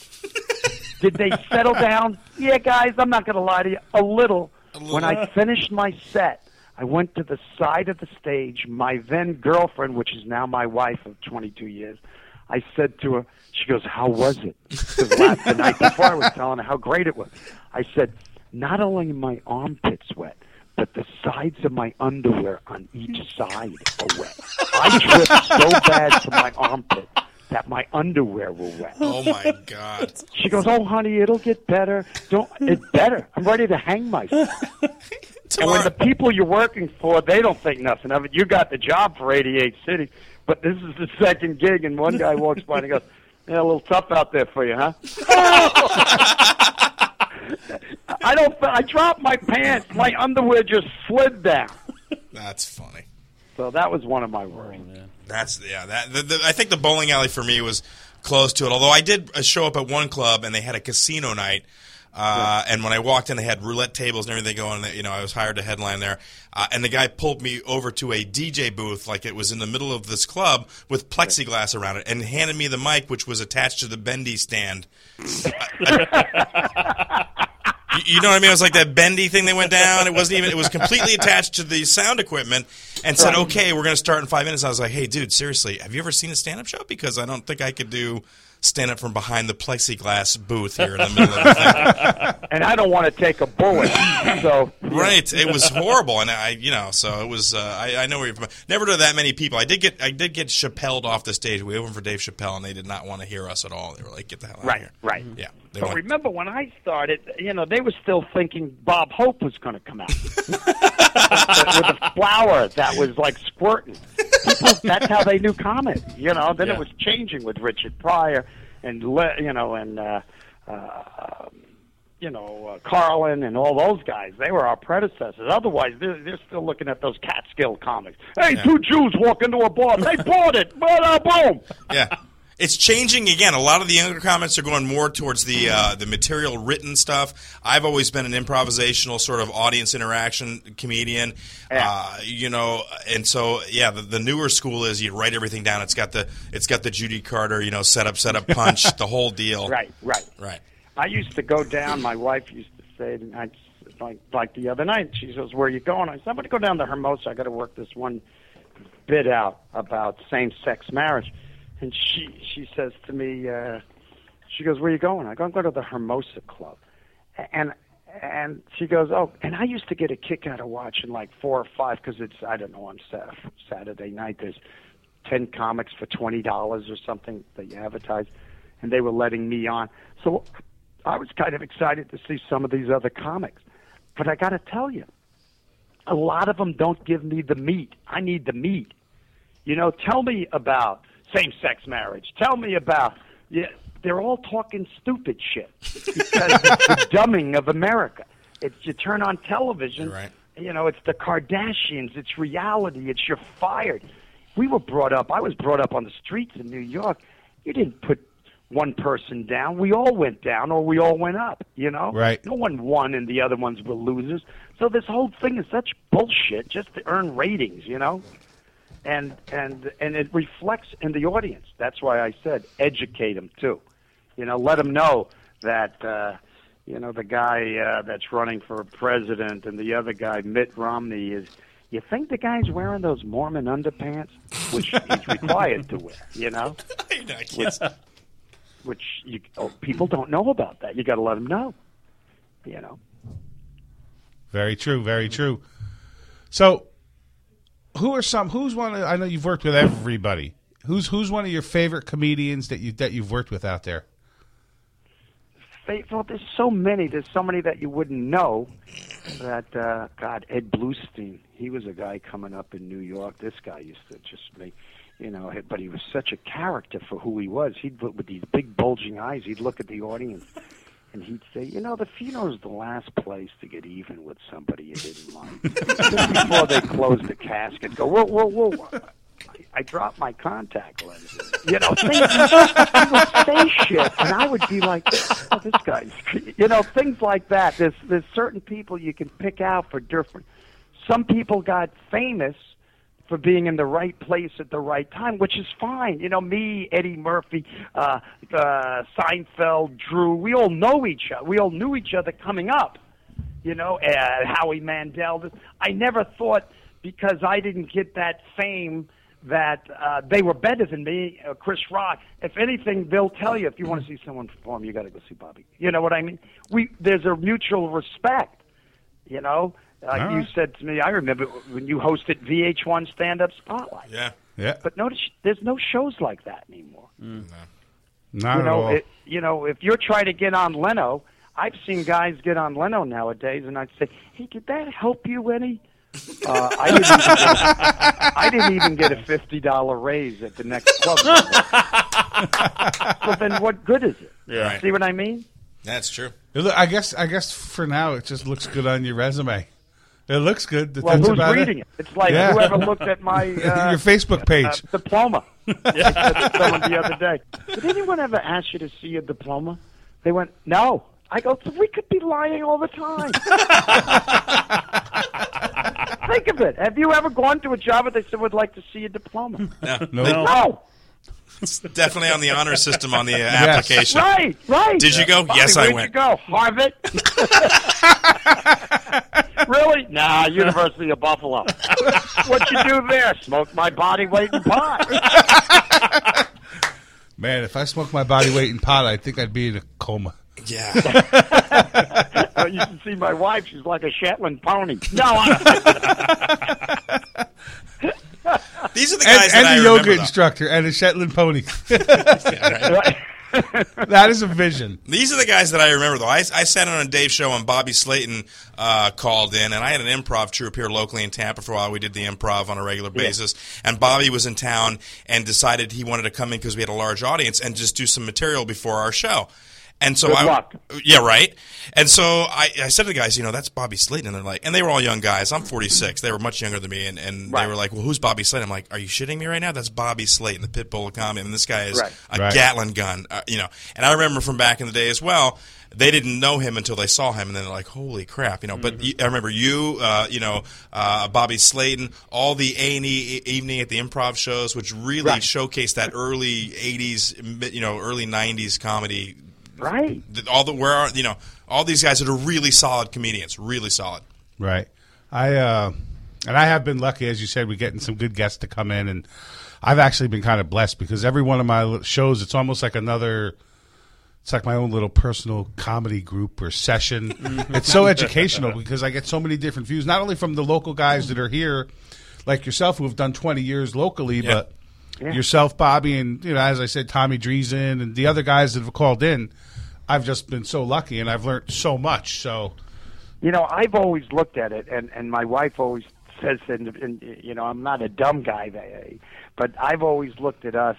Did they settle down? Yeah, guys, I'm not going to lie to you. A little. When I finished my set, I went to the side of the stage. My then girlfriend, which is now my wife of 22 years, I said to her, she goes, How was it? Because last the night before I was telling her how great it was. I said, Not only are my armpits wet, but the sides of my underwear on each side are wet. I dripped so bad to my armpit that my underwear were wet.
Oh my god.
She goes, "Oh, honey, it'll get better. Don't it's better. I'm ready to hang myself." And when the people you're working for, they don't think nothing of it. You got the job for 88 cities, but this is the second gig, and one guy walks by and he goes, "Yeah, a little tough out there for you, huh?" I don't. I dropped my pants. My underwear just slid down.
That's funny.
So that was one of my worries.
That's yeah. That the, the, I think the bowling alley for me was close to it. Although I did uh, show up at one club and they had a casino night. Uh, And when I walked in, they had roulette tables and everything going. You know, I was hired to headline there, uh, and the guy pulled me over to a DJ booth, like it was in the middle of this club with plexiglass around it, and handed me the mic, which was attached to the bendy stand. You, you know what I mean? It was like that bendy thing that went down. It wasn't even. It was completely attached to the sound equipment, and said, "Okay, we're going to start in five minutes." I was like, "Hey, dude, seriously, have you ever seen a stand-up show? Because I don't think I could do stand up from behind the plexiglass booth here in the middle of the thing."
And I don't want to take a bullet. So
Right, it was horrible, and I, you know, so it was. Uh, I, I know where you're from. Never to that many people. I did get, I did get Chappelled off the stage. We opened for Dave Chappelle, and they did not want to hear us at all. They were like, "Get the hell out
Right,
of here!"
right.
right, Yeah,
But
want-
remember when I started, you know, they were still thinking Bob Hope was going to come out with a flower that was like squirting. People, that's how they knew comedy. You know, then
Yeah.
it was changing with Richard Pryor and Le, you know and uh, uh, you know uh, Carlin and all those guys. They were our predecessors. Otherwise, they're, they're still looking at those Catskill comics. Hey,
Yeah.
two Jews walk into a bar. They bought it. Bada boom.
yeah. It's changing again. A lot of the younger comments are going more towards the uh, the material written stuff. I've always been an improvisational sort of audience interaction comedian, uh, you know. And so, yeah, the, the newer school is you write everything down. It's got the it's got the Judy Carter, you know, set up, set up, punch, the whole deal.
Right, right.
right.
I used to go down. My wife used to say, and I like like the other night. She says, "Where are you going?" I said, "I'm going to go down to Hermosa. I got to work this one bit out about same-sex marriage." And she she says to me, uh, she goes, "Where are you going?" I go, "I'm going to the Hermosa Club," and and she goes, "Oh," and I used to get a kick out of watching like four or five because it's I don't know on Saturday night there's ten comics for twenty dollars or something that you advertise, and they were letting me on. So I was kind of excited to see some of these other comics, but I got to tell you, a lot of them don't give me the meat. I need the meat. You know, tell me about same-sex marriage. Tell me about yeah. They're all talking stupid shit because it's the dumbing of America. It's you turn on television,
right.
you know, it's the Kardashians, it's reality, it's you're fired. We were brought up, I was brought up on the streets in New York. You didn't put one person down. We all went down or we all went up, you know?
Right.
No one won and the other ones were losers. So this whole thing is such bullshit just to earn ratings, you know? And and and it reflects in the audience. That's why I said educate them too. You know, let them know that uh you know the guy uh, that's running for president and the other guy Mitt Romney is you think the guy's wearing those Mormon underpants which he's required to wear, you know?
I can't-
Which you oh, people don't know about that. You got to let them know. You know.
Very true. Very true. So, who are some? Who's one? Of, I know you've worked with everybody. Who's who's one of your favorite comedians that you that you've worked with out there?
Well, there's so many. There's so many that you wouldn't know. That uh, God, Ed Bluestone. He was a guy coming up in New York. This guy used to just make. you know, but he was such a character for who he was. He'd look with these big bulging eyes. He'd look at the audience, and he'd say, "You know, the funeral's the last place to get even with somebody you didn't like." Just before they close the casket, go, "Whoa, whoa, whoa!" I, I dropped my contact lenses. You know, things, he would say shit, and I would be like, "Oh, this guy's," you know, things like that. There's there's certain people you can pick out for different. Some people got famous for being in the right place at the right time, which is fine. You know, me, Eddie Murphy, uh, uh, Seinfeld, Drew, we all know each other. We all knew each other coming up. You know, uh, Howie Mandel. I never thought because I didn't get that fame that uh, they were better than me, uh, Chris Rock. If anything, they'll tell you if you want to see someone perform, you got to go see Bobby. You know what I mean? We there's a mutual respect. You know, like you
right.
said to me, I remember when you hosted VH1 Stand Up Spotlight.
Yeah.
Yeah,
But notice there's no shows like that anymore.
not
you
at
know,
all.
it, you know, if you're trying to get on Leno, I've seen guys get on Leno nowadays, and I'd say, "Hey, did that help you any?" Uh, I didn't even get a, I didn't even get a fifty dollar raise at the next club. so then, what good is it?
Yeah.
See what I mean?
That's true.
I guess. I guess for now, it just looks good on your resume. It looks good.
Well, who's
about
reading it? It's like
Yeah.
whoever looked at my uh,
Your Facebook page.
uh, diploma. I said to someone the other day, did anyone ever ask you to see your diploma? They went, no. I go, so we could be lying all the time. Think of it. Have you ever gone to a job and they said, would like to see a diploma?
No,
No.
No.
It's definitely on the honor system on the uh, application.
Right, right.
Did you go?
Bobby,
Yes, I
where'd
went.
you go? Harvard? really? Nah, University of Buffalo. what you do there? Smoke my body weight in pot.
Man, if I smoked my body weight in pot, I think I'd be in a coma.
Yeah.
You can see my wife. She's like a Shetland pony. No, I,
These are the guys
and
that I
a
remember.
yoga
though.
instructor and a Shetland pony.
right.
that is a vision.
These are the guys that I remember, though. I, I sat on a Dave show and Bobby Slayton uh, called in, and I had an improv troupe here locally in Tampa for a while. We did the improv on a regular basis, and Bobby was in town and decided he wanted to come in because we had a large audience and just do some material before our show. And so
Good
I,
luck.
yeah, right. And so I, I said to the guys, you know, that's Bobby Slayton, and they're like, and they were all young guys. I'm 46. They were much younger than me, and, and they were like, well, who's Bobby Slayton? I'm like, are you shitting me right now? That's Bobby Slayton, the pit bull of comedy, and this guy is
Right.
a
Right.
Gatling gun, uh, you know. And I remember from back in the day as well. They didn't know him until they saw him, and then they're like, "Holy crap!" You know. But you, I remember you, uh, you know, uh, Bobby Slayton, all the A and E evening at the improv shows, which really
Right.
showcased that early '80s, you know, early '90s comedy.
Right.
All the where are you know all these guys that are really solid comedians, really solid.
Right. I uh, and I have been lucky, as you said, we're getting some good guests to come in, and I've actually been kind of blessed because every one of my shows, it's almost like another. It's like my own little personal comedy group or session. it's so educational because I get so many different views, not only from the local guys that are here, like yourself, who have done 20 years locally,
Yeah.
but yourself, Bobby, and you know, as I said, Tommy Dreesen and the other guys that have called in. I've just been so lucky, and I've learned so much. So
You know, I've always looked at it, and and my wife always says, and, and you know, I'm not a dumb guy, but I've always looked at us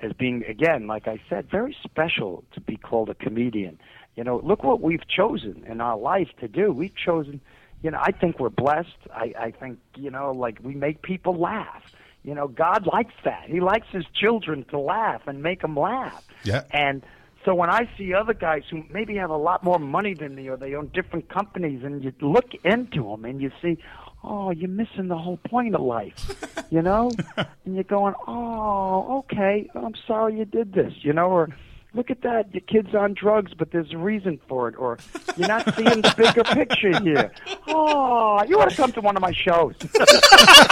as being, again, like I said, very special to be called a comedian. You know, look what we've chosen in our life to do. We've chosen, you know, I think we're blessed. I, I think, you know, like we make people laugh. You know, God likes that. He likes His children to laugh and make them laugh.
Yeah.
And so when I see other guys who maybe have a lot more money than me or they own different companies and you look into them and you see, oh, you're missing the whole point of life, you know? and you're going, oh, okay, I'm sorry you did this, you know? Or look at that, your kid's on drugs, but there's a reason for it. Or you're not seeing the bigger picture here. Oh, you ought to come to one of my shows.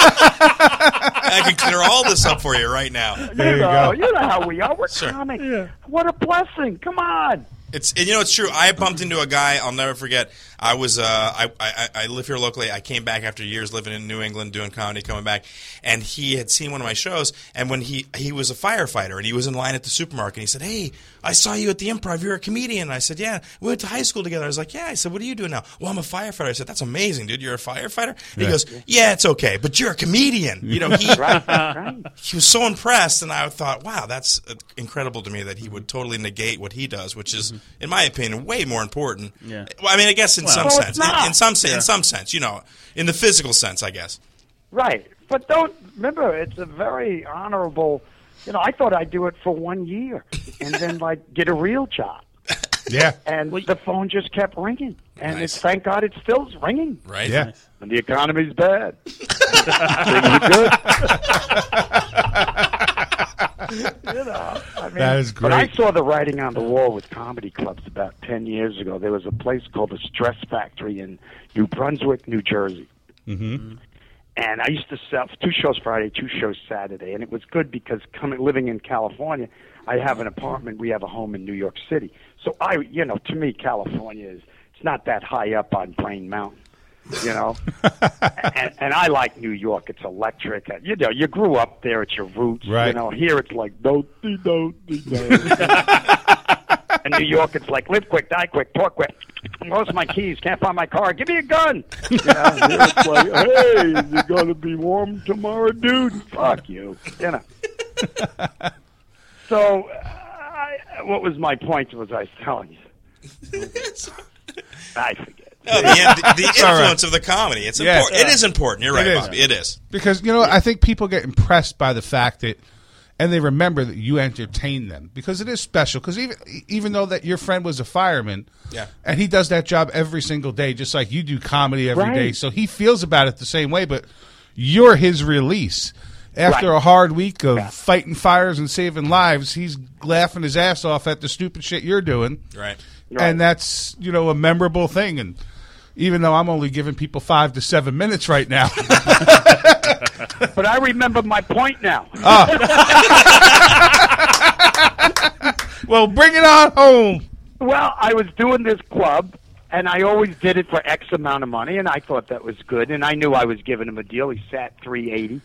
I can clear all this up for you right now.
There you
you know,
go.
you know how we are. We're
Sure.
comics. What a blessing. Come on.
It's and you know it's true. I bumped into a guy I'll never forget. I was uh, I, I I live here locally. I came back after years living in New England doing comedy, coming back, and he had seen one of my shows. And when he he was a firefighter and he was in line at the supermarket, and he said, "Hey, I saw you at the Improv. You're a comedian." And I said, "Yeah, we went to high school together." I was like, "Yeah." I said, "What are you doing now?" Well, I'm a firefighter. I said, "That's amazing, dude. You're a firefighter." And He goes, "Yeah, it's okay, but you're a comedian." You know, he
Right, right.
he was so impressed, and I thought, wow, that's uh, incredible to me that he would totally negate what he does, which is, in my opinion, way more important.
Yeah.
Well, I mean, I guess in
Well, it's
sense, in, in some se-
Yeah.
in some sense, you know, in the physical sense, I guess.
Right. But don't remember, it's a very honorable. You know, I thought I'd do it for one year and then like get a real job,
Yeah.
and the phone just kept ringing, and
Nice.
it's thank God it still's ringing.
Right?
Yeah.
And the economy's bad. Things are good. you know, I mean,
That is
But I saw the writing on the wall with comedy clubs about ten years ago. There was a place called the Stress Factory in New Brunswick, New Jersey.
Mm-hmm.
And I used to sell two shows Friday, two shows Saturday, and it was good because coming living in California, I have an apartment. We have a home in New York City, so I, you know, to me, California is it's not that high up on Plain Mountain, you know. and, and I like New York. It's electric. You know, you grew up there. It's your roots.
Right.
You know, here it's like do do do do. In New York, it's like live quick, die quick, talk quick. Lost my keys, can't find my car. Give me a gun. You know, here it's like, hey, is it gonna be warm tomorrow, dude? Fuck you. You know. So, I, what was my point? Was I telling you? I forget.
No, the, the, the
all right.
influence of the comedy. It's
Yeah.
important. It is important. You're right,
is.
Bobby. It is.
Because you know, I think people get impressed by the fact that, and they remember that you entertain them because it is special. Because even even though that your friend was a fireman,
Yeah.
and he does that job every single day, just like you do comedy every day.
Right.
So he feels about it the same way. But you're his release. After
Right.
a hard week of
Yeah.
fighting fires and saving lives, he's laughing his ass off at the stupid shit you're doing.
Right.
Right.
and that's you know a memorable thing. And even though I'm only giving people five to seven minutes right now,
But I remember my point now. Ah.
well, bring it on home.
Well, I was doing this club, and I always did it for X amount of money, and I thought that was good. And I knew I was giving him a deal. He sat three eighty,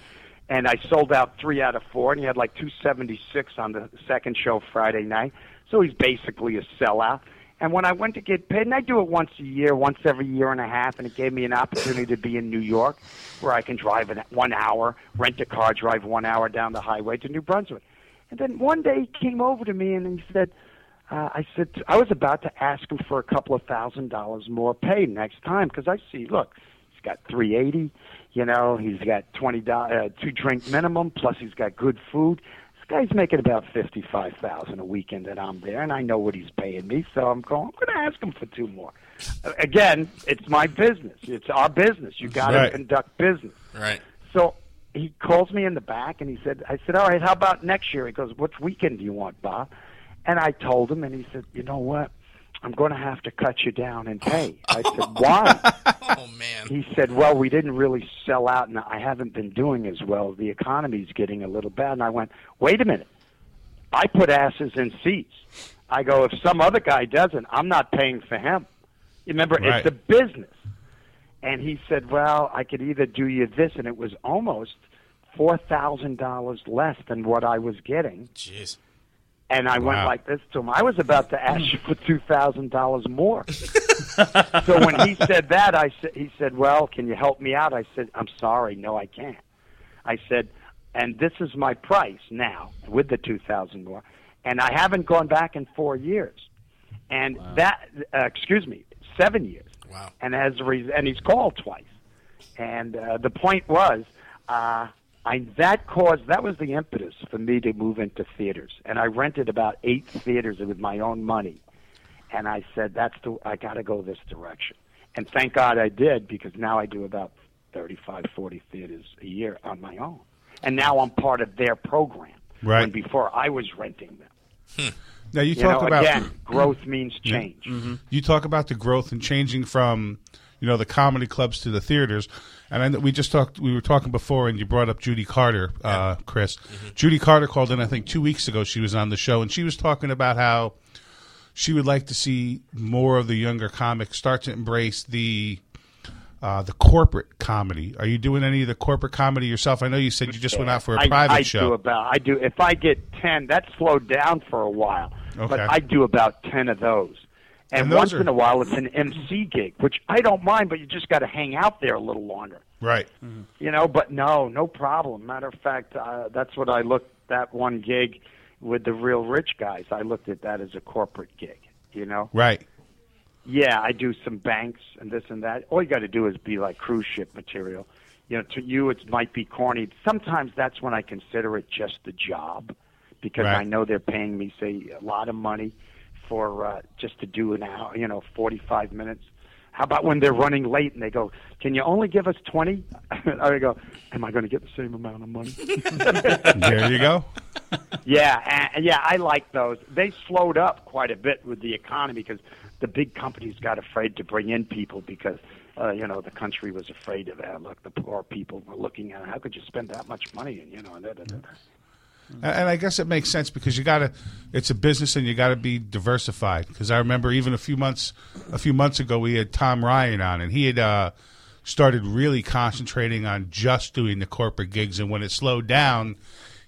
and I sold out three out of four, and he had like two seventy six on the second show Friday night. So he's basically a sellout. And when I went to get paid, and I do it once a year, once every year and a half, and it gave me an opportunity to be in New York, where I can drive in one hour, rent a car, drive one hour down the highway to New Brunswick. And then one day he came over to me and he said, uh, I said I was about to ask him for a couple of thousand dollars more pay next time because I see, look, he's got three eighty, you know, he's got twenty dollars, uh, two drink minimum, plus he's got good food. Guy's making about fifty five thousand a weekend that I'm there, and I know what he's paying me, so I'm going. I'm going to ask him for two more. Uh, again, it's my business. It's our business. You got to
Right.
conduct business.
Right.
So he calls me in the back and he said, I said, all right, how about next year? He goes, which weekend do you want, Bob? And I told him, and he said, you know what? I'm going to have to cut you down in pay. I said, why?
Oh man.
He said, well, we didn't really sell out, and I haven't been doing as well. The economy's getting a little bad. And I went, wait a minute. I put asses in seats. I go, if some other guy doesn't, I'm not paying for him. You remember,
Right.
it's a business. And he said, well, I could either do you this, and it was almost four thousand dollars less than what I was getting.
Jeez.
And I went like this to him. I was about to ask you for two thousand dollars more. so when he said that, I said, he said, "Well, can you help me out?" I said, "I'm sorry, no, I can't." I said, "And this is my price now with the two thousand more, and I haven't gone back in four years, and that, uh, excuse me, seven years."
Wow.
And as a re- and he's called twice, and uh, the point was. Uh, I, that caused that was the impetus for me to move into theaters, and I rented about eight theaters with my own money, and I said that's the I got to go this direction, and thank God I did because now I do about 35, 40 theaters a year on my own, and now I'm part of their program.
Right.
When before I was renting them.
Now you
You
talk
know,
about
again, growth means change.
you talk about the growth and changing from you know the comedy clubs to the theaters. And I know we just talked we were talking before and you brought up Judy Carter uh, Chris. Judy Carter called in I think two weeks ago. She was on the show and she was talking about how she would like to see more of the younger comics start to embrace the uh, the corporate comedy. Are you doing any of the corporate comedy yourself? I know you said you just went out for a
I,
private
I
show.
do about. I do. If I get ten, that slowed down for a while.
Okay.
But I do about ten of those. And,
And those
once
are-
in a while, it's an MC gig, which I don't mind, but you just got to hang out there a little longer.
right.
You know, but no, no problem. Matter of fact, uh, that's what I looked that one gig with the real rich guys. I looked at that as a corporate gig. You know,
Right.
Yeah, I do some banks and this and that. All you got to do is be like cruise ship material. You know, to you it might be corny. Sometimes that's when I consider it just a job because
Right.
I know they're paying me say a lot of money for uh, just to do an hour, you know, 45 minutes. How about when they're running late and they go, "Can you only give us 20?" I go, "Am I going to get the same amount of money?"
there you go.
Yeah, and, yeah, I like those. They slowed up quite a bit with the economy because the big companies got afraid to bring in people because uh, you know the country was afraid of that. Look, the poor people were looking at how could you spend that much money and you know. Da, da, da, da.
And I guess it makes sense because you got to. It's a business, and you got to be diversified. Because I remember even a few months, a few months ago, we had Tom Ryan on, and he had uh, started really concentrating on just doing the corporate gigs. And when it slowed down,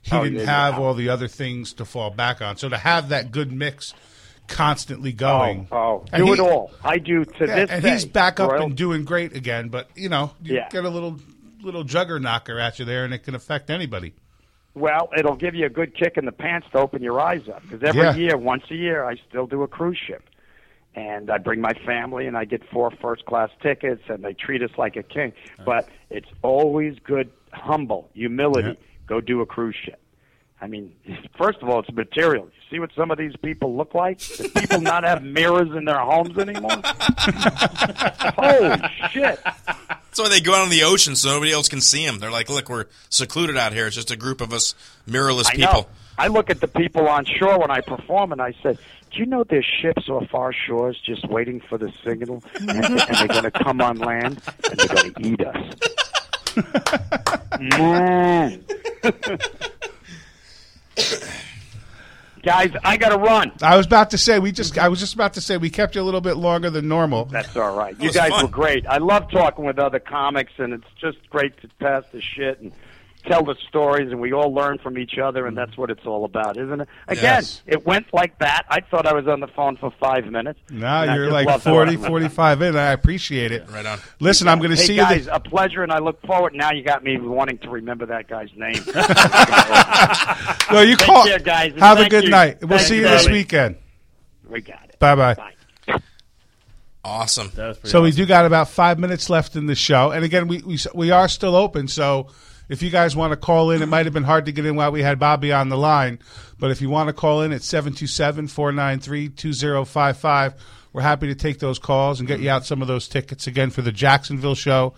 he
Oh,
didn't
yeah, yeah.
have all the other things to fall back on. So to have that good mix constantly oh, going,
Oh, oh, do
he-
it all. I do to
yeah,
this
and
day.
he's back up
Royal-
and doing great again. But you know, you
Yeah.
get a little little jugger knocker at you there, and it can affect anybody.
Well, it'll give you a good kick in the pants to open your eyes up because every
Yeah.
year, once a year, I still do a cruise ship, and I bring my family and I get four first class tickets, and they treat us like a king. But it's always good, humble, humility. Go do a cruise ship. I mean, first of all, it's material. You see what some of these people look like? Do people not have mirrors in their homes anymore? Holy shit!
That's why they go out on the ocean so nobody else can see them. They're like, look, we're secluded out here. It's just a group of us mirrorless
I
people.
know. I look at the people on shore when I perform, and I say, "Do you know there's ships off our shores just waiting for the signal, and, and they're going to come on land and they're going to eat us." Mm. Guys, I got to run.
I was about to say we just. I was just about to say we kept you a little bit longer than normal.
That's all right. You guys
fun.
were great. I love talking with other comics, and it's just great to pass the shit and tell the stories, and we all learn from each other, and that's what it's all about, isn't it? Again,
Yes.
it went like that. I thought I was on the phone for five minutes.
Now you're like
love
40, 45 in. I appreciate it.
Right on.
Listen, I'm going to
Hey
see
guys,
you.
a pleasure, and I look forward. Now you got me wanting to remember that guy's name.
No, you
Take
call.
care, guys,
Have a good
you.
night. We'll
Thank
see you
you,
this
darling.
weekend.
we got it.
Bye bye.
Bye.
Awesome.
That was pretty
So we do got about five minutes left in the show, and again, we we, we are still open. So if you guys want to call in, it might have been hard to get in while we had Bobby on the line, but if you want to call in, it's 727-493-2055. We're happy to take those calls and get you out some of those tickets again for the Jacksonville show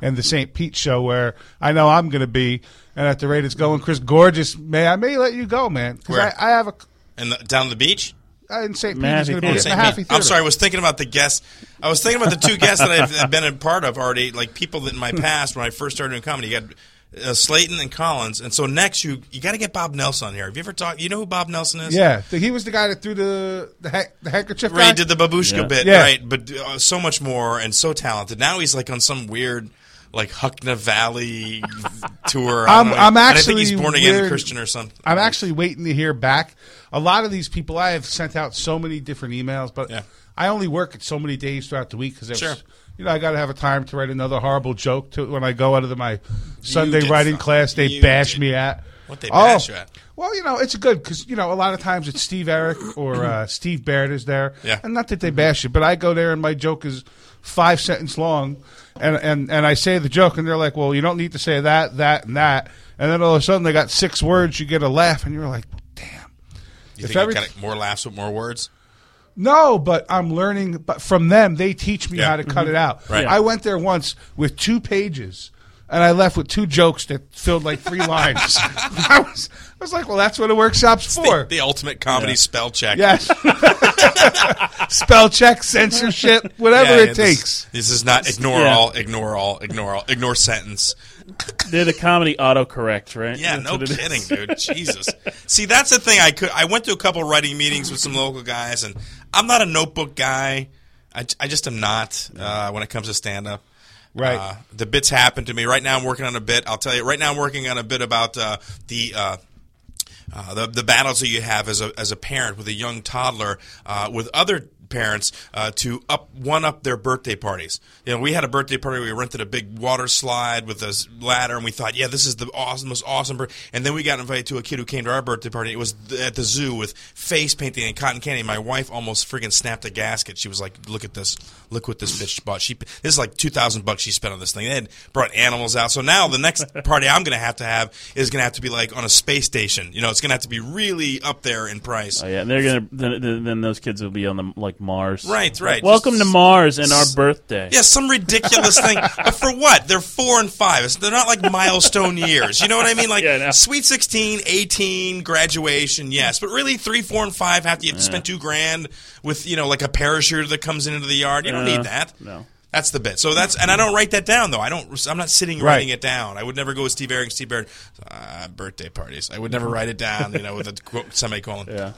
and the St. Pete show, where I know I'm going to be. And at the rate it's going, Chris Gorges, may I may let you go, man, because
Where?
I, I have a
And the, down the beach?
uh, in St. Pete.
Mahaffey
going to be at
St.
Mahaffey
Pete.
Theater.
I'm sorry, I was thinking about the guests. I was thinking about the two guests that I've, I've been a part of already, like people that in my past when I first started doing comedy. You got uh, Slayton and Collins, and so next you you got to get Bob Nelson on here. Have you ever talked? You know who Bob Nelson is?
Yeah, the, he was the guy that threw the the, ha- the handkerchief.
Ray
guy?
did the babushka
Yeah.
bit,
Yeah.
right? But uh, so much more and so talented. Now he's like on some weird. Like Huckna Valley tour. I
I'm- I'm
And I think he's
actually
born again
weird-
Christian or something.
I'm actually waiting to hear back. A lot of these people, I have sent out so many different emails, but
Yeah.
I only work at so many days throughout the week because
Sure.
You know I got to have a time to write another horrible joke to when I go out of the, my Sunday writing
something.
class. They
You
bash
did.
me at.
What they
Oh,
bash you at?
Well, you know it's good because you know a lot of times it's Steve Eric or uh, Steve Barrett is there,
Yeah.
and not that they bash you, but I go there and my joke is five sentence long, and and and I say the joke and they're like, well, you don't need to say that, that, and that, and then all of a sudden they got six words, you get a laugh, and you're like, damn.
You
If
think
every-
more laughs with more words?
No, but I'm learning. But from them, they teach me
Yeah.
how to cut mm-hmm. it out.
Right.
I went there once with two pages, and I left with two jokes that filled like three lines. I was, I was like, well, that's what a workshop's
The,
for.
the ultimate comedy spell check.
yes. Spell check, censorship, whatever
Yeah,
it
yeah,
takes.
This, this is not ignore
Yeah.
all, ignore all, ignore all, ignore sentence.
They're the comedy autocorrect, right?
Yeah,
That's
no
what it is.
kidding, dude. Jesus. See, that's the thing. I could. I went to a couple writing meetings with some local guys, and I'm not a notebook guy. I, I just am not uh, when it comes to stand up.
Right.
Uh, the bits happen to me. Right now, I'm working on a bit. I'll tell you. Right now, I'm working on a bit about uh, the. Uh, uh, the the battles that you have as a as a parent with a young toddler uh, with other parents uh, to up one up their birthday parties. You know, we had a birthday party. We rented a big water slide with a ladder, and we thought, yeah, this is the awesome, most awesome. Bir-. And then we got invited to a kid who came to our birthday party. It was th- at the zoo with face painting and cotton candy. My wife almost friggin' snapped a gasket. She was like, "Look at this! Look what this bitch bought. She this is like two thousand bucks she spent on this thing. They had brought animals out. So now the next party I'm going to have to have is going to have to be like on a space station. You know, it's going to have to be really up there in price.
Oh yeah, and they're gonna then, then, then those kids will be on the like Mars.
Right, right.
Welcome
Just-
to Mars and our birthday.
Yeah, some ridiculous thing. But for what? They're four and five. It's- They're not like milestone years. You know what I mean? Like
Yeah, I know.
sweet 16, 18, graduation, yes. But really, three, four, and five have to you have to spend two grand with you know like a parachute that comes into the yard. You don't
Uh,
need that.
no.
That's the bit. So that's and I don't write that down though. I don't. I'm not sitting writing it down. I would never go with Steve Eric, Steve Baird, uh, birthday parties. I would never write it down. You know, with a quote, semicolon.
Yeah.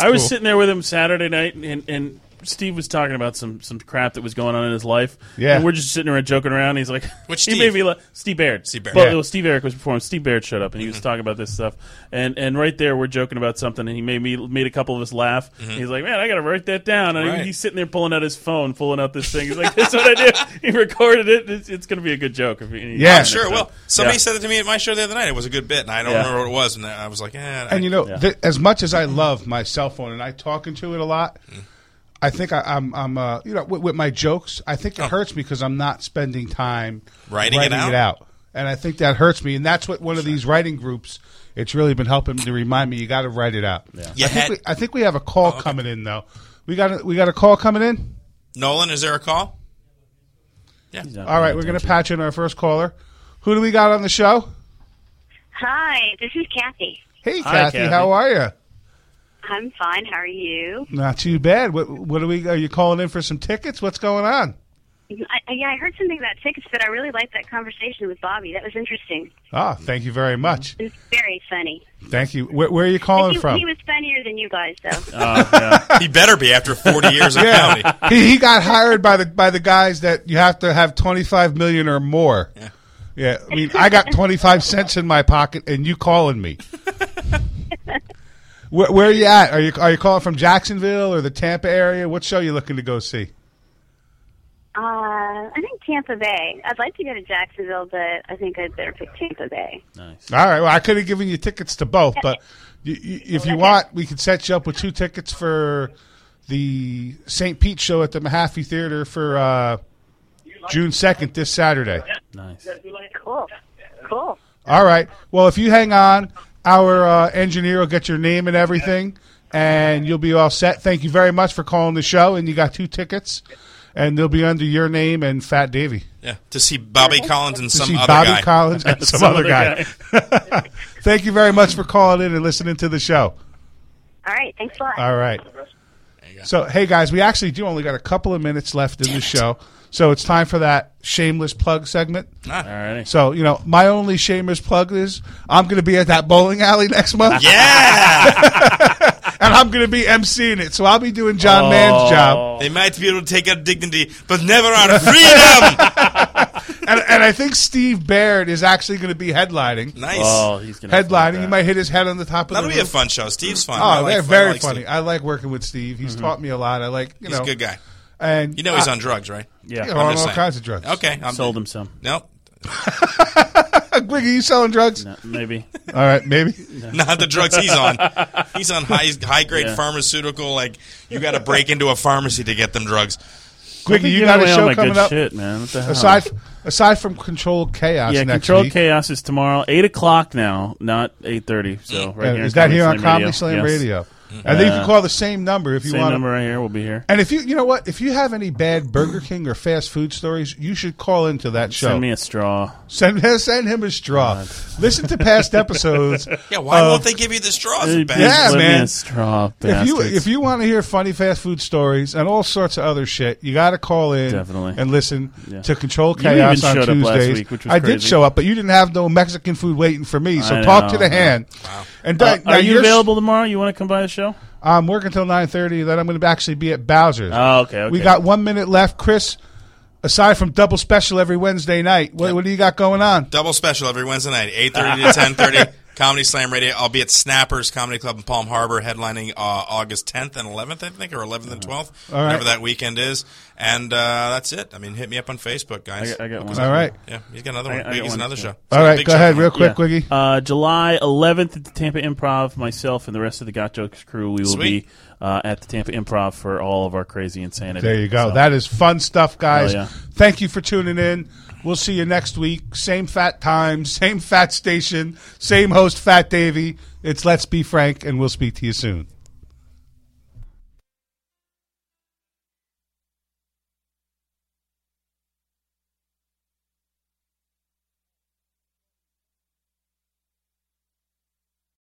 I was sitting there with him Saturday night, and, and Steve was talking about some, some crap that was going on in his life.
Yeah.
And we're just sitting around joking around. He's like,
Which
he
Steve?
made me la- Steve Baird.
Steve Baird.
Well,
Yeah.
it was Steve Eric was performing. Steve Baird showed up, and he
Mm-hmm.
was talking about this stuff. And and right there, we're joking about something, and he made me made a couple of us laugh. He's like, man, I got to write that down. And
Mm-hmm. Right.
he's sitting there pulling out his phone, pulling out this thing. He's like, that's what I do. He recorded it. It's, it's going to be a good joke. If he,
Yeah.
I'm sure. Well, somebody
Yeah.
said it to me at my show the other night. It was a good bit, and I don't
Yeah.
remember what it was. And I was like, eh.
And you know,
Yeah.
th- as much as I love my cell phone and I talk into it a lot, I think I, I'm, I'm, uh, you know, with, with my jokes, I think it
Oh.
hurts me because I'm not spending time
Writing it out?
and I think that hurts me. And that's what one of these writing groups. It's really been helping to remind me you got to write it out.
Yeah.
I,
had-
think we, I think we have a call
okay.
coming in though. We got a, we got a call coming in.
Nolan, is there a call?
He's not
All right, we're going to patch in our first caller. Who do we got on the show?
Hi, this is Kathy.
Hey,
Hi,
Kathy,
Kathy.
how are you?
I'm fine. How are you?
Not too bad. What, what are we? Are you calling in for some tickets? What's going on?
I, I- yeah, I heard something about tickets, but I really liked that conversation with Bobby. That was interesting.
Ah, thank you very much.
It was very funny.
Thank you. Where, where are you calling
he,
from?
he was funnier than you guys, though.
Uh, yeah.
He better be after 40 years of
yeah,
comedy.
he, he got hired by the by the guys that you have to have twenty five million or more.
Yeah.
Yeah, I mean, I got twenty five cents in my pocket, and you calling me. where, where are you at? Are you are you calling from Jacksonville or the Tampa area? What show are you looking to go see?
uh, I think Tampa Bay. I'd like to go to Jacksonville, but I think I'd better pick Tampa Bay.
nice.
All right. Well, I could have given you tickets to both, but you, you, if you want, we could set you up with two tickets for the St. Pete show at the Mahaffey Theater for uh, June second, this Saturday.
Nice.
Cool. Cool.
All right. Well, if you hang on, our uh, engineer will get your name and everything, and you'll be all set. Thank you very much for calling the show, and you got two tickets, and they'll be under your name and Fat Davy.
Yeah, to see Bobby Collins and
To
some
see
other
Bobby
guy.
Collins and some, other guy. Thank you very much for calling in and listening to the show.
All right. Thanks a lot.
All right. So, hey guys, we actually do only got a couple of minutes left in the show, so it's time for that shameless plug segment.
Ah.
Alrighty.
So, you know, my only shameless plug is I'm going to be at that bowling alley next month,
Yeah,
and I'm going to be emceeing it. So I'll be doing John Mann's job,
they might be able to take our dignity, but never our freedom.
and, and I think Steve Baird is actually going to be headlining.
nice.
Oh, he's gonna
Headlining, he might hit his head on the top of the ball.
That'll
the
be a fun show. Steve's fun.
Oh,
I like-
they're
I
very
like
funny.
Steve.
I like working with Steve. He's taught me a lot. I like, you
He's
know,
a good guy.
And
You know he's
I-
on drugs, right?
Yeah.
you on all
saying.
kinds of drugs.
Okay, I'm
Sold him some.
Nope,
Gwiggy, you selling drugs?
No, maybe.
All right, maybe.
not the drugs he's on. He's on high high grade
Yeah.
pharmaceutical. Like you got to break into a pharmacy to get them drugs.
Gwiggy, you got a show coming
good
up.
Shit, man. What the hell?
Aside aside from Controlled Chaos
yeah,
next
Controlled
week,
Chaos is tomorrow, eight o'clock now, not eight thirty. So right
uh,
here,
is that here on Comedy
Radio.
Slam
Yes.
Radio? And then you can call the same number if you
Same
want.
number right here. We'll be here.
And if you you know what, if you have any bad Burger King or fast food stories, you should call into that show.
Send me a straw.
Send send him a straw. Listen to past episodes.
Yeah, why
of-
won't they give you the straws?
Hey,
bastard?
Yeah,
Send me
man.
a straw.
If you
bastards.
if you want to hear funny fast food stories and all sorts of other shit, you got to call in
Definitely.
and listen
Yeah.
to Control
You
Chaos
even
on
showed up last
Tuesdays.
week, which was
I did
crazy.
show up, but you didn't have no Mexican food waiting for me. So
I
talk
know,
to the
yeah.
hand.
Wow.
And
Uh,
now
are you
you're-
available tomorrow? You want to come by the show?
I'm working till 9:30. Then I'm going to actually be at Bowser's.
Oh, okay, okay.
We got one minute left, Chris. Aside from double special every Wednesday night, what, what do you got going on?
Double special every Wednesday night, eight thirty to ten thirty. Comedy Slam Radio. I'll be at Snappers Comedy Club in Palm Harbor, headlining uh, August 10th and 11th, I think, or 11th and 12th,
All right.
whatever that weekend is. And uh, that's it. I mean, hit me up on Facebook, guys.
I got- I got one.
All right.
Yeah, he's got another
I-
one.
I got
He's
one,
another
too.
show.
All
So
right,
big
go
show
ahead, real
up.
quick,
Yeah.
Gwiggy.
Uh, July 11th at the Tampa Improv, myself and the rest of the Got Jokes crew, we will
Sweet.
be uh, at the Tampa Improv for all of our crazy insanity.
There you go.
So-
That is fun stuff, guys.
Yeah.
Thank you for tuning in. We'll see you next week. Same fat time, same fat station, same host, Fat Davey. It's Let's Be Frank, and we'll speak to you soon.